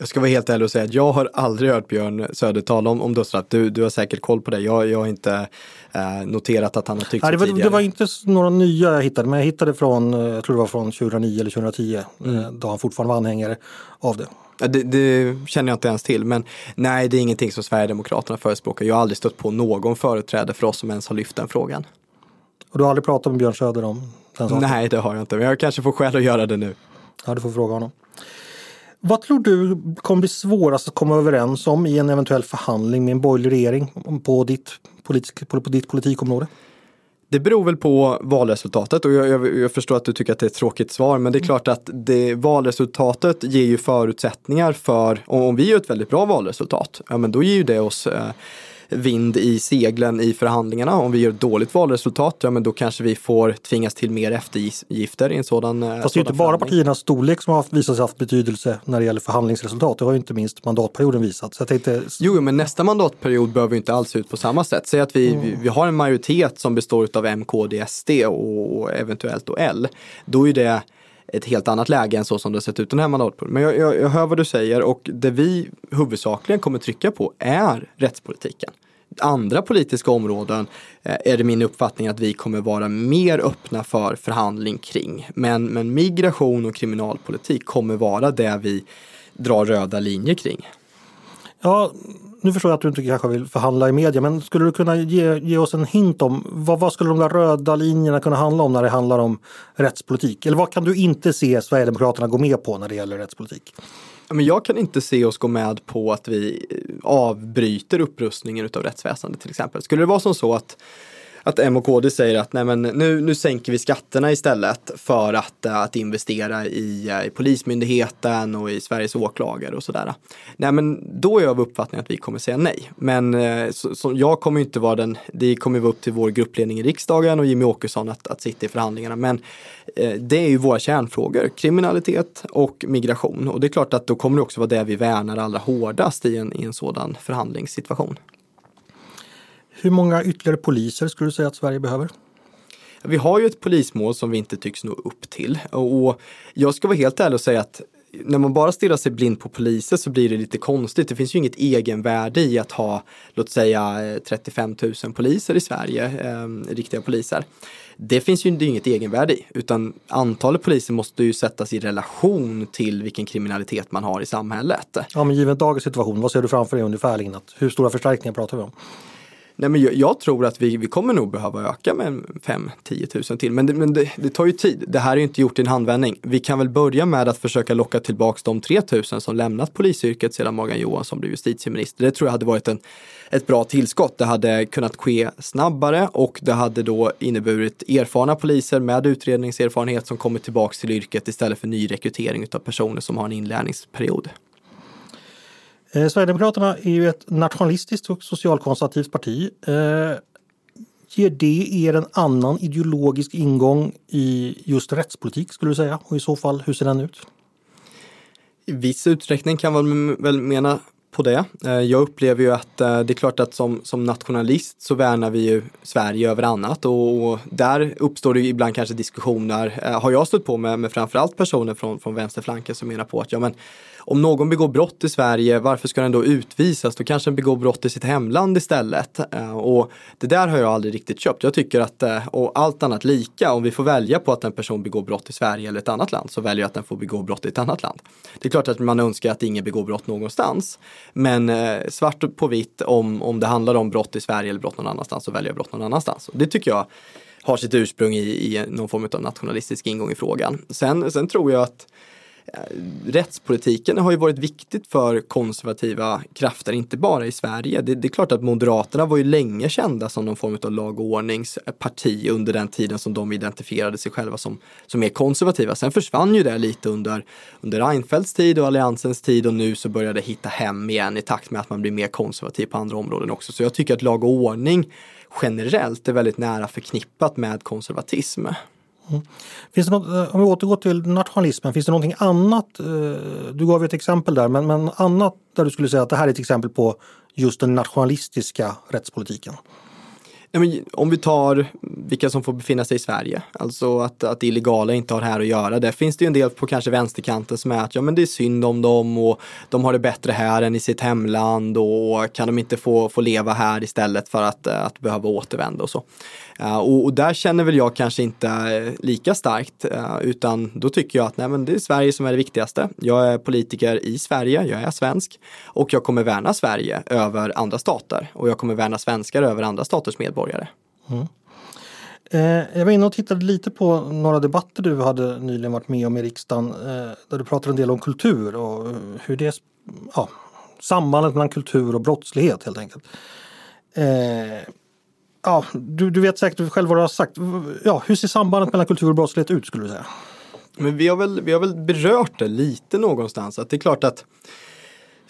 Jag ska vara helt ärlig och säga att jag har aldrig hört Björn Söder tala om, om dödsstraff. Du, du har säkert koll på det. Jag, jag har inte eh, noterat att han har tyckt Nej, det var, tidigare. Det var inte några nya jag hittade, men jag hittade från, eh, jag tror det var från 2009 eller 2010, eh, mm. då han fortfarande var anhängare av det. Det, det, känner jag inte ens till, men nej, det är ingenting som Sverigedemokraterna förespråkar. Jag har aldrig stött på någon företrädare för oss som ens har lyft den frågan. Och du har aldrig pratat med Björn Söder om den saken? Nej, det har jag inte, men jag kanske får skäl att göra det nu. Ja, du får fråga honom. Vad tror du kommer bli svårast att komma överens om i en eventuell förhandling med en borgerlig regering på ditt, politik, på, på ditt politikområde? Det beror väl på valresultatet och jag, jag, jag, förstår att du tycker att det är ett tråkigt svar men det är klart att det, valresultatet ger ju förutsättningar för, om vi gör ett väldigt bra valresultat, ja men då ger ju det oss eh, vind i seglen i förhandlingarna. Om vi gör ett dåligt valresultat, ja men då kanske vi får tvingas till mer eftergifter i en sådan eh, Fast det är inte bara partiernas storlek som har visat sig haft betydelse när det gäller förhandlingsresultat. Det har ju inte minst mandatperioden visat. Så jag tänkte... Jo, men nästa mandatperiod behöver inte alls se ut på samma sätt. Säg att vi, mm. vi, har en majoritet som består av M, KD, SD och eventuellt och L. Då är det ett helt annat läge än så som det har sett ut den här mandatperioden. Men jag, jag, jag hör vad du säger och det vi huvudsakligen kommer trycka på är rättspolitiken andra politiska områden eh, är det min uppfattning att vi kommer vara mer öppna för förhandling kring. Men, men migration och kriminalpolitik kommer vara det vi drar röda linjer kring. Ja, nu förstår jag att du inte kanske vill förhandla i media, men skulle du kunna ge, ge oss en hint om vad, vad, skulle de där röda linjerna kunna handla om när det handlar om rättspolitik? Eller vad kan du inte se Sverigedemokraterna gå med på när det gäller rättspolitik? Men jag kan inte se oss gå med på att vi eh, avbryter upprustningen av rättsväsendet till exempel. Skulle det vara som så att att M och KD säger att nej men nu, nu sänker vi skatterna istället för att, eh, att investera i, eh, i Polismyndigheten och i Sveriges åklagare och sådär. Nej men då är jag av uppfattningen att vi kommer säga nej. Men eh, så, så jag kommer inte vara den, det kommer vara upp till vår gruppledning i riksdagen och Jimmy Åkesson att, att sitta i förhandlingarna. Men eh, det är ju våra kärnfrågor, kriminalitet och migration. Och det är klart att då kommer det också vara det vi värnar allra hårdast i en, i en sådan förhandlingssituation. Hur många ytterligare poliser skulle du säga att Sverige behöver? Vi har ju ett polismål som vi inte tycks nå upp till. Och jag ska vara helt ärlig och säga att när man bara stirrar sig blind på poliser så blir det lite konstigt. Det finns ju inget egenvärde i att ha, låt säga 35 000 poliser i Sverige, eh, riktiga poliser. Det finns ju inget egenvärde i, utan antalet poliser måste ju sättas i relation till vilken kriminalitet man har i samhället. Ja, men givet dagens situation, vad ser du framför dig ungefärligen? Hur stora förstärkningar pratar vi om? Nej, men jag, jag, tror att vi, vi kommer nog behöva öka med 5-10 000 till. Men, det, men det, det, tar ju tid. Det här är ju inte gjort i en handvändning. Vi kan väl börja med att försöka locka tillbaka de 3 000 som lämnat polisyrket sedan Morgan Johansson blev justitieminister. Det tror jag hade varit en, ett bra tillskott. Det hade kunnat ske snabbare och det hade då inneburit erfarna poliser med utredningserfarenhet som kommer tillbaka till yrket istället för nyrekrytering av personer som har en inlärningsperiod. Eh, Sverigedemokraterna är ju ett nationalistiskt och socialkonservativt parti. Eh, ger det er en annan ideologisk ingång i just rättspolitik skulle du säga? Och i så fall, hur ser den ut? I viss utsträckning kan man väl mena på det. Eh, jag upplever ju att eh, det är klart att som, som nationalist så värnar vi ju Sverige över annat och, och där uppstår det ibland kanske diskussioner, eh, har jag stött på med, med framförallt personer från, från vänsterflanken som menar på att ja men om någon begår brott i Sverige, varför ska den då utvisas? Då kanske den begår brott i sitt hemland istället. Eh, och det där har jag aldrig riktigt köpt. Jag tycker att, eh, och allt annat lika, om vi får välja på att en person begår brott i Sverige eller ett annat land så väljer jag att den får begå brott i ett annat land. Det är klart att man önskar att ingen begår brott någonstans. Men eh, svart på vitt, om, om det handlar om brott i Sverige eller brott någon annanstans så väljer jag brott någon annanstans. Och det tycker jag har sitt ursprung i, i någon form av nationalistisk ingång i frågan. Sen, sen tror jag att Eh, rättspolitiken har ju varit viktigt för konservativa krafter, inte bara i Sverige. Det, det, är klart att Moderaterna var ju länge kända som någon form av lag och ordningsparti eh, under den tiden som de identifierade sig själva som, som mer konservativa. Sen försvann ju det lite under, under Reinfeldts tid och Alliansens tid och nu så börjar det hitta hem igen i takt med att man blir mer konservativ på andra områden också. Så jag tycker att lag och ordning generellt är väldigt nära förknippat med konservatism. Mm. Finns det något, eh, om vi återgår till nationalismen, finns det någonting annat? Eh, du gav ett exempel där, men, men annat där du skulle säga att det här är ett exempel på just den nationalistiska rättspolitiken? Men om vi tar vilka som får befinna sig i Sverige, alltså att, att illegala inte har här att göra. Där finns det ju en del på kanske vänsterkanten som är att ja, men det är synd om dem och de har det bättre här än i sitt hemland och kan de inte få, få leva här istället för att, att behöva återvända och så. Eh, och, och, där känner väl jag kanske inte eh, lika starkt, eh, utan då tycker jag att nej, men det är Sverige som är det viktigaste. Jag är politiker i Sverige, jag är svensk och jag kommer värna Sverige över andra stater och jag kommer värna svenskar över andra staters medborgare. Mm. Eh, jag var inne och tittade lite på några debatter du hade nyligen varit med om i riksdagen eh, där du pratade en del om kultur och hur det ja, sambandet mellan kultur och brottslighet helt enkelt. Eh, ja, du, du vet säkert själv vad du har sagt. Ja, hur ser sambandet mellan kultur och brottslighet ut skulle du säga? Men vi har väl, vi har väl berört det lite någonstans. Att det är klart att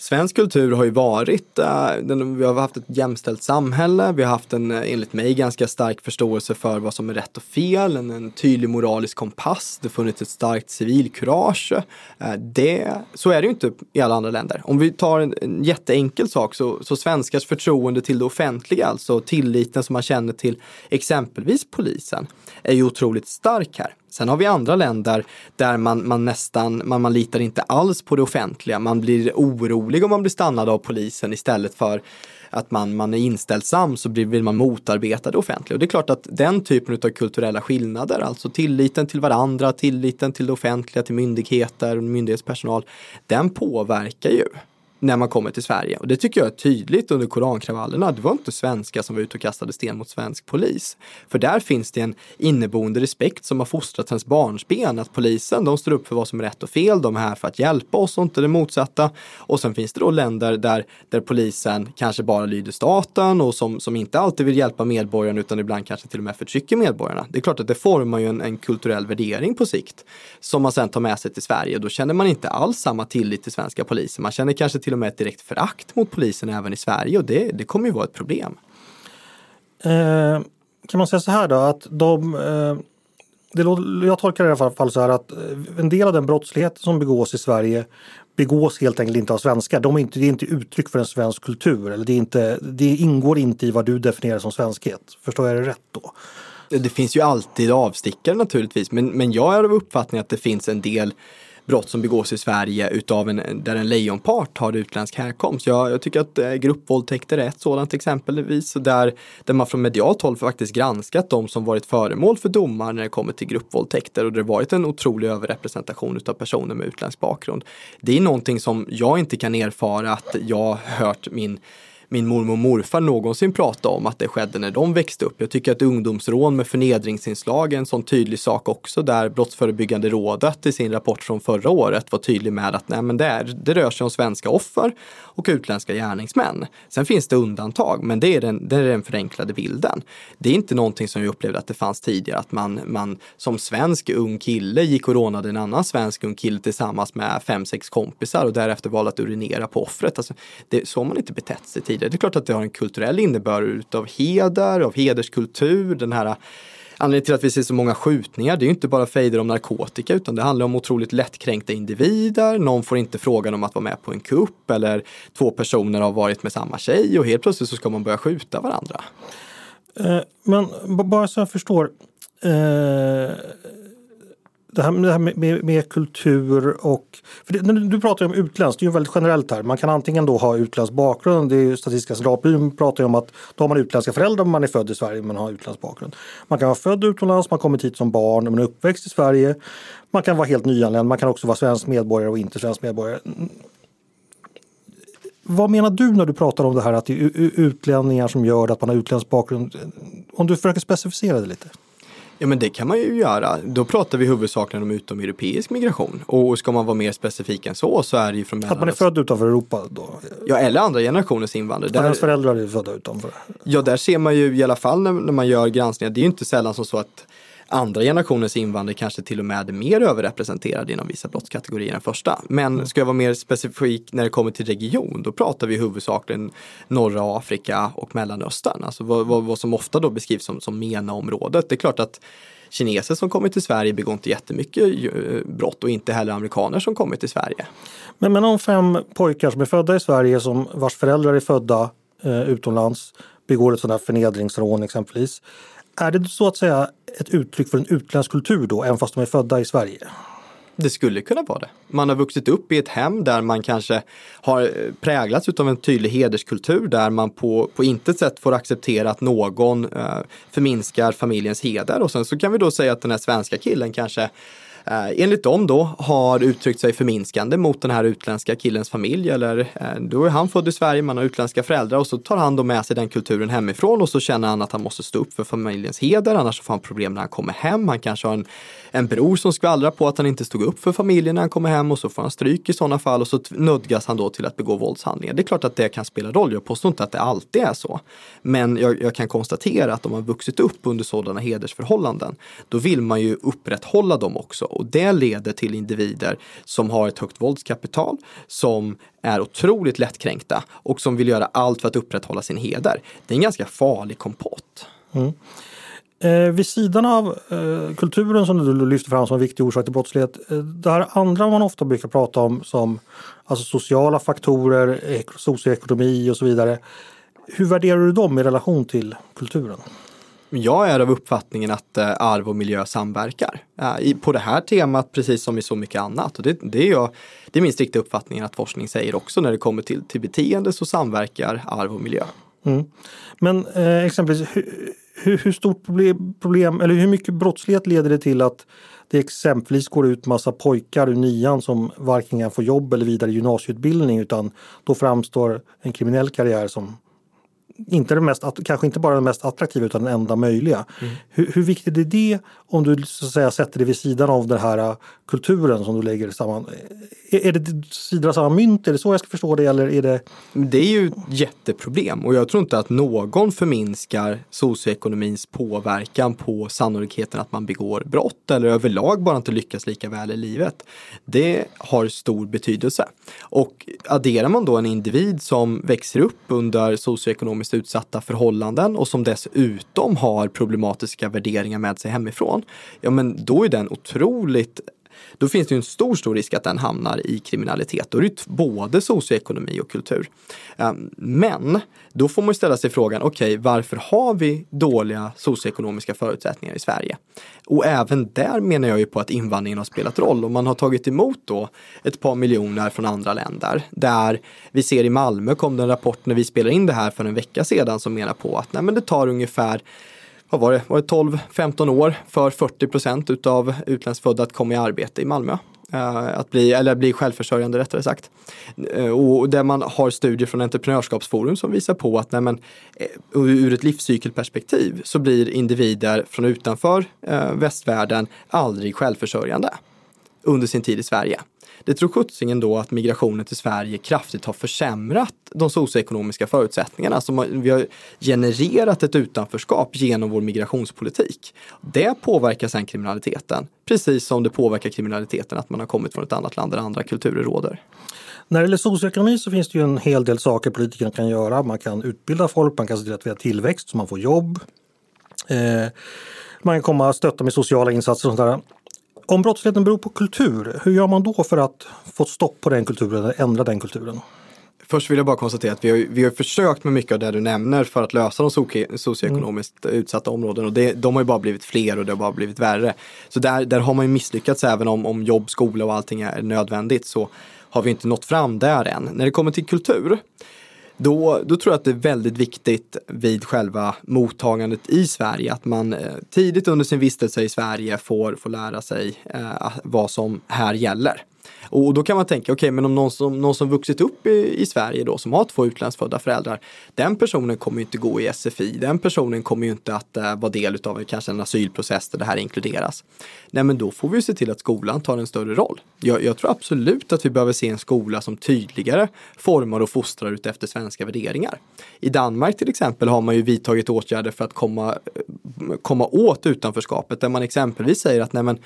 Svensk kultur har ju varit, eh, vi har haft ett jämställt samhälle, vi har haft en, eh, enligt mig, ganska stark förståelse för vad som är rätt och fel, en, en tydlig moralisk kompass, det har funnits ett starkt civilkurage. Eh, det, så är det ju inte i alla andra länder. Om vi tar en, en jätteenkel sak så, så svenskars förtroende till det offentliga, alltså tilliten som man känner till exempelvis polisen, är ju otroligt stark här. Sen har vi andra länder där man, man nästan, man, man litar inte alls på det offentliga. Man blir orolig om man blir stannad av polisen istället för att man, man är inställsam så vill man motarbeta det offentliga. Och det är klart att den typen av kulturella skillnader, alltså tilliten till varandra, tilliten till det offentliga, till myndigheter och myndighetspersonal, den påverkar ju när man kommer till Sverige. Och det tycker jag är tydligt under korankravallerna. Det var inte svenskar som var ute och kastade sten mot svensk polis. För där finns det en inneboende respekt som har fostrats ens barnsben. Att polisen, de står upp för vad som är rätt och fel. De är här för att hjälpa oss och inte det motsatta. Och sen finns det då länder där, där polisen kanske bara lyder staten och som, som inte alltid vill hjälpa medborgarna utan ibland kanske till och med förtrycker medborgarna. Det är klart att det formar ju en, en kulturell värdering på sikt som man sen tar med sig till Sverige. Då känner man inte alls samma tillit till svenska polisen. Man känner kanske till till och med ett direkt förakt mot polisen även i Sverige och det, det kommer ju vara ett problem. Eh, kan man säga så här då att de eh, det, jag tolkar det i alla fall så här att eh, en del av den brottslighet som begås i Sverige begås helt enkelt inte av svenskar. De är inte, det är inte uttryck för en svensk kultur. Eller det, är inte, det ingår inte i vad du definierar som svenskhet. Förstår jag det rätt då? Det finns ju alltid avstickare naturligtvis men, men jag är av uppfattningen att det finns en del brott som begås i Sverige utav en, där en lejonpart har utländsk härkomst. Jag, jag tycker att eh, gruppvåldtäkter är ett sådant exempelvis där, där man från medialt håll faktiskt granskat de som varit föremål för domar när det kommer till gruppvåldtäkter och det har varit en otrolig överrepresentation utav personer med utländsk bakgrund. Det är någonting som jag inte kan erfara att jag hört min min mormor och morfar någonsin prata om att det skedde när de växte upp. Jag tycker att ungdomsrån med förnedringsinslag är en sån tydlig sak också där Brottsförebyggande rådet i sin rapport från förra året var tydlig med att nej, men det, är, det rör sig om svenska offer och utländska gärningsmän. Sen finns det undantag, men det är den, det är den förenklade bilden. Det är inte någonting som jag upplevde att det fanns tidigare, att man, man som svensk ung kille gick och rånade en annan svensk ung kille tillsammans med fem, sex kompisar och därefter valde att urinera på offret. Alltså, det, så har man inte betett sig tidigare. Det är klart att det har en kulturell innebörd utav heder, av hederskultur, den här anledningen till att vi ser så många skjutningar, det är ju inte bara fejder om narkotika utan det handlar om otroligt lättkränkta individer. Någon får inte frågan om att vara med på en kupp eller två personer har varit med samma tjej och helt plötsligt så ska man börja skjuta varandra. Eh, men bara så jag förstår. Eh, det här, det här med, med, kultur och... För det, du pratar om utländskt, det är ju väldigt generellt här. Man kan antingen då ha utländsk bakgrund, det är Statistiska centralbyrån pratar ju om att då har man utländska föräldrar om man är född i Sverige men har utländsk bakgrund. Man kan vara född utomlands, man har kommit hit som barn, men är uppväxt i Sverige. Man kan vara helt nyanländ, man kan också vara svensk medborgare och inte svensk medborgare. Vad menar du när du pratar om det här att det är utlänningar som gör att man har utländsk bakgrund? Om du försöker specificera det lite. Ja men det kan man ju göra. Då pratar vi huvudsakligen om utomeuropeisk migration. Och ska man vara mer specifik än så så är det ju från Att man är född utanför Europa då? Ja eller andra generationens invandrare. Där... Ens föräldrar är födda utanför? Ja där ser man ju i alla fall när, när man gör granskningar. Det är ju inte sällan som så att andra generationens invandrare kanske till och med är mer överrepresenterade inom vissa brottskategorier än första. Men mm. ska jag vara mer specifik när det kommer till region, då pratar vi huvudsakligen norra Afrika och Mellanöstern. Alltså vad, vad, vad som ofta då beskrivs som, som MENA-området. Det är klart att kineser som kommer till Sverige begår inte jättemycket eh, brott och inte heller amerikaner som kommer till Sverige. Men, men om fem pojkar som är födda i Sverige som vars föräldrar är födda eh, utomlands begår ett sådant här förnedringsrån exempelvis. Är det så att säga ett uttryck för en utländsk kultur då, även fast de är födda i Sverige? Det skulle kunna vara det. Man har vuxit upp i ett hem där man kanske har eh, präglats av en tydlig hederskultur där man på, på intet sätt får acceptera att någon eh, förminskar familjens heder. Och sen så kan vi då säga att den här svenska killen kanske eh, enligt dem då har uttryckt sig förminskande mot den här utländska killens familj eller eh, då är han född i Sverige, man har utländska föräldrar och så tar han då med sig den kulturen hemifrån och så känner han att han måste stå upp för familjens heder annars får han problem när han kommer hem. Han kanske har en en bror som skvallrar på att han inte stod upp för familjen när han kommer hem och så får han stryk i sådana fall och så nödgas han då till att begå våldshandlingar. Det är klart att det kan spela roll. Jag påstår inte att det alltid är så. Men jag, jag kan konstatera att om man vuxit upp under sådana hedersförhållanden, då vill man ju upprätthålla dem också och det leder till individer som har ett högt våldskapital, som är otroligt lättkränkta och som vill göra allt för att upprätthålla sin heder. Det är en ganska farlig kompott. Mm. Eh, vid sidan av eh, kulturen som du lyfter fram som en viktig orsak till brottslighet. Eh, det här andra man ofta brukar prata om som alltså sociala faktorer, socioekonomi och så vidare. Hur värderar du dem i relation till kulturen? Jag är av uppfattningen att eh, arv och miljö samverkar. Eh, på det här temat precis som i så mycket annat. Och det, det, är jag, det är min strikta uppfattning att forskning säger också när det kommer till, till beteende så samverkar arv och miljö. Mm. Men eh, exempelvis hur, hur stort problem, problem, eller hur mycket brottslighet leder det till att det exempelvis går ut massa pojkar ur nian som varken kan få jobb eller vidare gymnasieutbildning utan då framstår en kriminell karriär som inte det mest, kanske inte bara den mest attraktiva utan den enda möjliga. Mm. Hur, hur, viktigt är det om du så att säga, sätter det vid sidan av den här äh, kulturen som du lägger samman? Är, är det sidor av samma mynt? Är det så jag ska förstå det? Eller är det... det är ju ett jätteproblem och jag tror inte att någon förminskar socioekonomins påverkan på sannolikheten att man begår brott eller överlag bara inte lyckas lika väl i livet. Det har stor betydelse. Och adderar man då en individ som växer upp under socioekonomiskt ekonomiskt utsatta förhållanden och som dessutom har problematiska värderingar med sig hemifrån, ja men då är den otroligt då finns det ju en stor, stor risk att den hamnar i kriminalitet. Då är det både socioekonomi och kultur. Ehm, men då får man ställa sig frågan, okej, okay, varför har vi dåliga socioekonomiska förutsättningar i Sverige? Och även där menar jag ju på att invandringen har spelat roll och man har tagit emot då ett par miljoner från andra länder. Där vi ser i Malmö kom det en rapport när vi spelade in det här för en vecka sedan som menar på att nej, men det tar ungefär vad var det, var det 12-15 år för 40 procent utav utlandsfödda att komma i arbete i Malmö. Eh, att bli, eller bli självförsörjande rättare sagt. Eh, och där man har studier från Entreprenörskapsforum som visar på att nej, men, eh, ur ett livscykelperspektiv så blir individer från utanför västvärlden aldrig självförsörjande under sin tid i Sverige. Det tror sjuttsingen då att migrationen till Sverige kraftigt har försämrat de socioekonomiska förutsättningarna. Alltså vi har genererat ett utanförskap genom vår migrationspolitik. Det påverkar sen kriminaliteten, precis som det påverkar kriminaliteten att man har kommit från ett annat land där andra kulturer råder. När det gäller socioekonomi så finns det ju en hel del saker politikerna kan göra. Man kan utbilda folk, man kan se till att vi har tillväxt så man får jobb. Eh, Man kan komma och stötta med sociala insatser och sånt där. Om brottsligheten beror på kultur, hur gör man då för att få stopp på den kulturen, eller ändra den kulturen? Först vill jag bara konstatera att vi har, vi har försökt med mycket av det du nämner för att lösa de socioekonomiskt mm. utsatta områdena och det, de har ju bara blivit fler och det har bara blivit värre. Så där, där har man ju misslyckats även om, om jobb, skola och allting är nödvändigt så har vi inte nått fram där än. När det kommer till kultur då, då tror jag att det är väldigt viktigt vid själva mottagandet i Sverige att man eh, tidigt under sin vistelse i Sverige får, får lära sig eh, vad som här gäller. Och då kan man tänka, okej, okay, men om någon som, någon som vuxit upp i, i Sverige då, som har två utlandsfödda föräldrar, den personen kommer ju inte gå i SFI, den personen kommer ju inte att äh, vara del av kanske en asylprocess där det här inkluderas. Nej, men då får vi se till att skolan tar en större roll. Jag, jag tror absolut att vi behöver se en skola som tydligare formar och fostrar ut efter svenska värderingar. I Danmark till exempel har man ju vidtagit åtgärder för att komma, eh, komma åt utanförskapet, där man exempelvis säger att nej men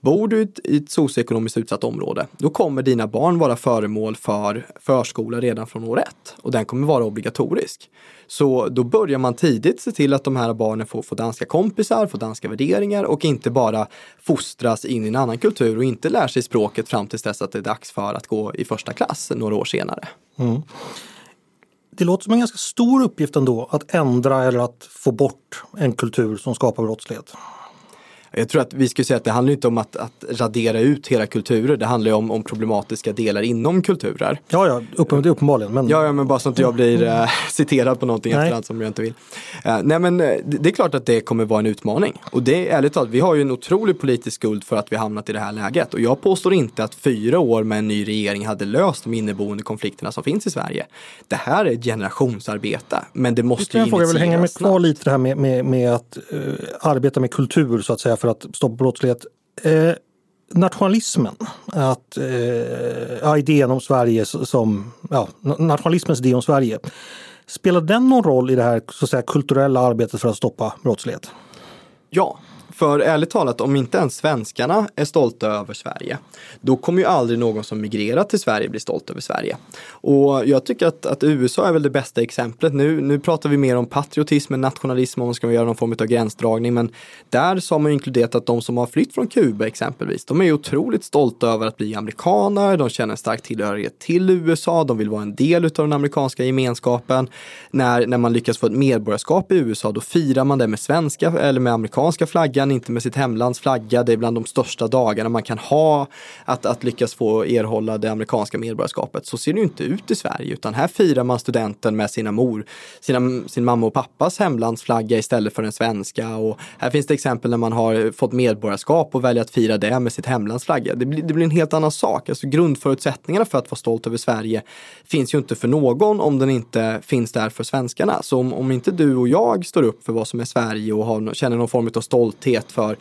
Bor du i ett socioekonomiskt utsatt område, då kommer dina barn vara föremål för förskola redan från år ett och den kommer vara obligatorisk. Så då börjar man tidigt se till att de här barnen får, får danska kompisar, får danska värderingar och inte bara fostras in i en annan kultur och inte lär sig språket fram tills dess att det är dags för att gå i första klass några år senare. Mm. Det låter som en ganska stor uppgift ändå att ändra eller att få bort en kultur som skapar brottslighet. Jag tror att vi skulle säga att det handlar inte om att, att radera ut hela kulturer. Det handlar om, om problematiska delar inom kulturer. Ja, ja, upp, uppenbarligen. Men... Ja, ja, men bara så att jag blir äh, citerad på någonting efterhand som jag inte vill. Uh, nej, men uh, det är klart att det kommer vara en utmaning. Och det är ärligt talat, vi har ju en otrolig politisk skuld för att vi hamnat i det här läget. Och jag påstår inte att fyra år med en ny regering hade löst de inneboende konflikterna som finns i Sverige. Det här är ett generationsarbete, men det måste ju initieras Jag vill hänga med kvar lite det här med, med, med att uh, arbeta med kultur så att säga för att stoppa brottslighet. Eh, nationalismen, att, eh, ja, idén om Sverige som, ja, nationalismens idé om Sverige. Spelar den någon roll i det här så att säga, kulturella arbetet för att stoppa brottslighet? Ja, för ärligt talat, om inte ens svenskarna är stolta över Sverige, då kommer ju aldrig någon som migrerat till Sverige bli stolt över Sverige. Och jag tycker att, att USA är väl det bästa exemplet. Nu, nu pratar vi mer om patriotism än nationalism om man ska göra någon form av gränsdragning. Men där så har man inkluderat att de som har flytt från Kuba exempelvis, de är otroligt stolta över att bli amerikaner, de känner en stark tillhörighet till USA, de vill vara en del av den amerikanska gemenskapen. När, när man lyckas få ett medborgarskap i USA, då firar man det med svenska eller med amerikanska flaggan man inte med sitt hemlands flagga. Det är bland de största dagarna man kan ha att, att lyckas få erhålla det amerikanska medborgarskapet. Så ser det ju inte ut i Sverige, utan här firar man studenten med sina mor, sina, sin mamma och pappas hemlandsflagga istället för den svenska. Och här finns det exempel när man har fått medborgarskap och väljer att fira det med sitt hemlandsflagga. Det blir, det blir en helt annan sak. Alltså grundförutsättningarna för att vara stolt över Sverige finns ju inte för någon om den inte finns där för svenskarna. Så om, om inte du och jag står upp för vad som är Sverige och har, känner någon form av stolthet vet för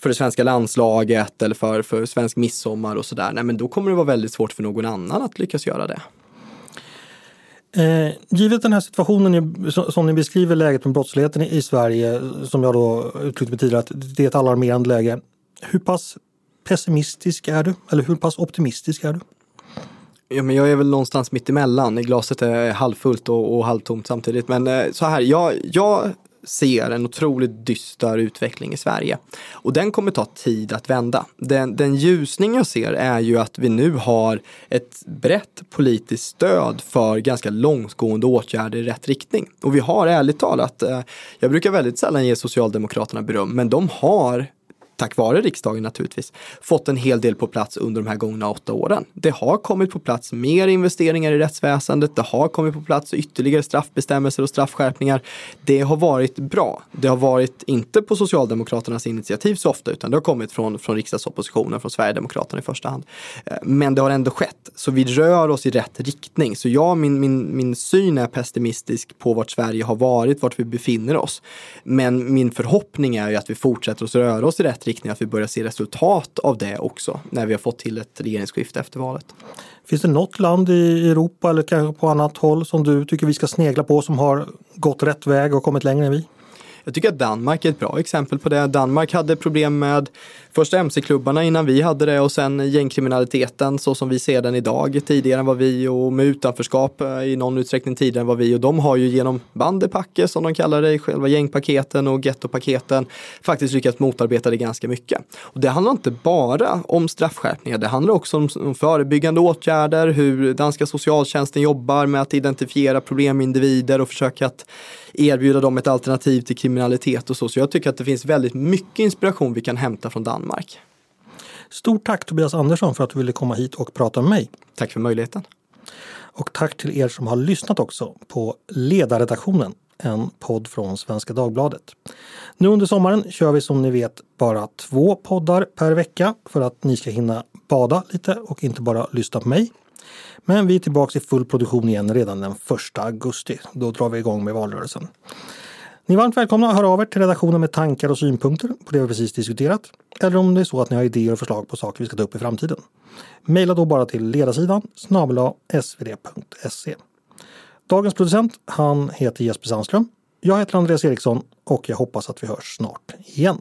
för det svenska landslaget eller för, för svensk midsommar och sådär, nej men då kommer det vara väldigt svårt för någon annan att lyckas göra det. Eh, givet den här situationen som ni beskriver läget med brottsligheten i Sverige, som jag då uttryckte mig tidigare, att det är ett alarmerande läge. Hur pass pessimistisk är du? Eller hur pass optimistisk är du? Ja, men jag är väl någonstans mitt emellan. Glaset är halvfullt och, och halvtomt samtidigt. Men eh, så här, jag, jag ser en otroligt dyster utveckling i Sverige. Och den kommer ta tid att vända. Den, den ljusning jag ser är ju att vi nu har ett brett politiskt stöd för ganska långtgående åtgärder i rätt riktning. Och vi har ärligt talat, eh, jag brukar väldigt sällan ge Socialdemokraterna beröm, men de har tack vare riksdagen naturligtvis, fått en hel del på plats under de här gångna åtta åren. Det har kommit på plats mer investeringar i rättsväsendet. Det har kommit på plats ytterligare straffbestämmelser och straffskärpningar. Det har varit bra. Det har varit inte på Socialdemokraternas initiativ så ofta, utan det har kommit från, från riksdagsoppositionen, från Sverigedemokraterna i första hand. Eh, men det har ändå skett, så vi rör oss i rätt riktning. Så ja, min, min, min syn är pessimistisk på vart Sverige har varit, vart vi befinner oss. Men min förhoppning är ju att vi fortsätter att röra oss i rätt riktning, att vi börjar se resultat av det också när vi har fått till ett regeringsskifte efter valet. Finns det något land i Europa eller kanske på annat håll som du tycker vi ska snegla på som har gått rätt väg och kommit längre än vi? Jag tycker att Danmark är ett bra exempel på det. Danmark hade problem med först mc-klubbarna innan vi hade det och sen gängkriminaliteten så som vi ser den idag. Tidigare än vad vi och med utanförskap eh, i någon utsträckning tidigare än vad vi och de har ju genom bandepacke som de kallar det, själva gängpaketen och gettopaketen faktiskt lyckats motarbeta det ganska mycket. Och det handlar inte bara om straffskärpningar, det handlar också om, om förebyggande åtgärder, hur danska socialtjänsten jobbar med att identifiera problemindivider och försöka att erbjuda dem ett alternativ till kriminalitet och så. Så jag tycker att det finns väldigt mycket inspiration vi kan hämta från Danmark. Stort tack Tobias Andersson för att du ville komma hit och prata med mig. Tack för möjligheten. Och tack till er som har lyssnat också på Ledarredaktionen, en podd från Svenska Dagbladet. Nu under sommaren kör vi som ni vet bara två poddar per vecka för att ni ska hinna bada lite och inte bara lyssna på mig. Men vi är tillbaka i full produktion igen redan den 1 augusti. Då drar vi igång med valrörelsen. Ni är varmt välkomna att höra av er till redaktionen med tankar och synpunkter på det vi precis diskuterat. Eller om det är så att ni har idéer och förslag på saker vi ska ta upp i framtiden. Maila då bara till ledarsidan snabel svd.se. Dagens producent, han heter Jesper Sandström. Jag heter Andreas Eriksson och jag hoppas att vi hörs snart igen.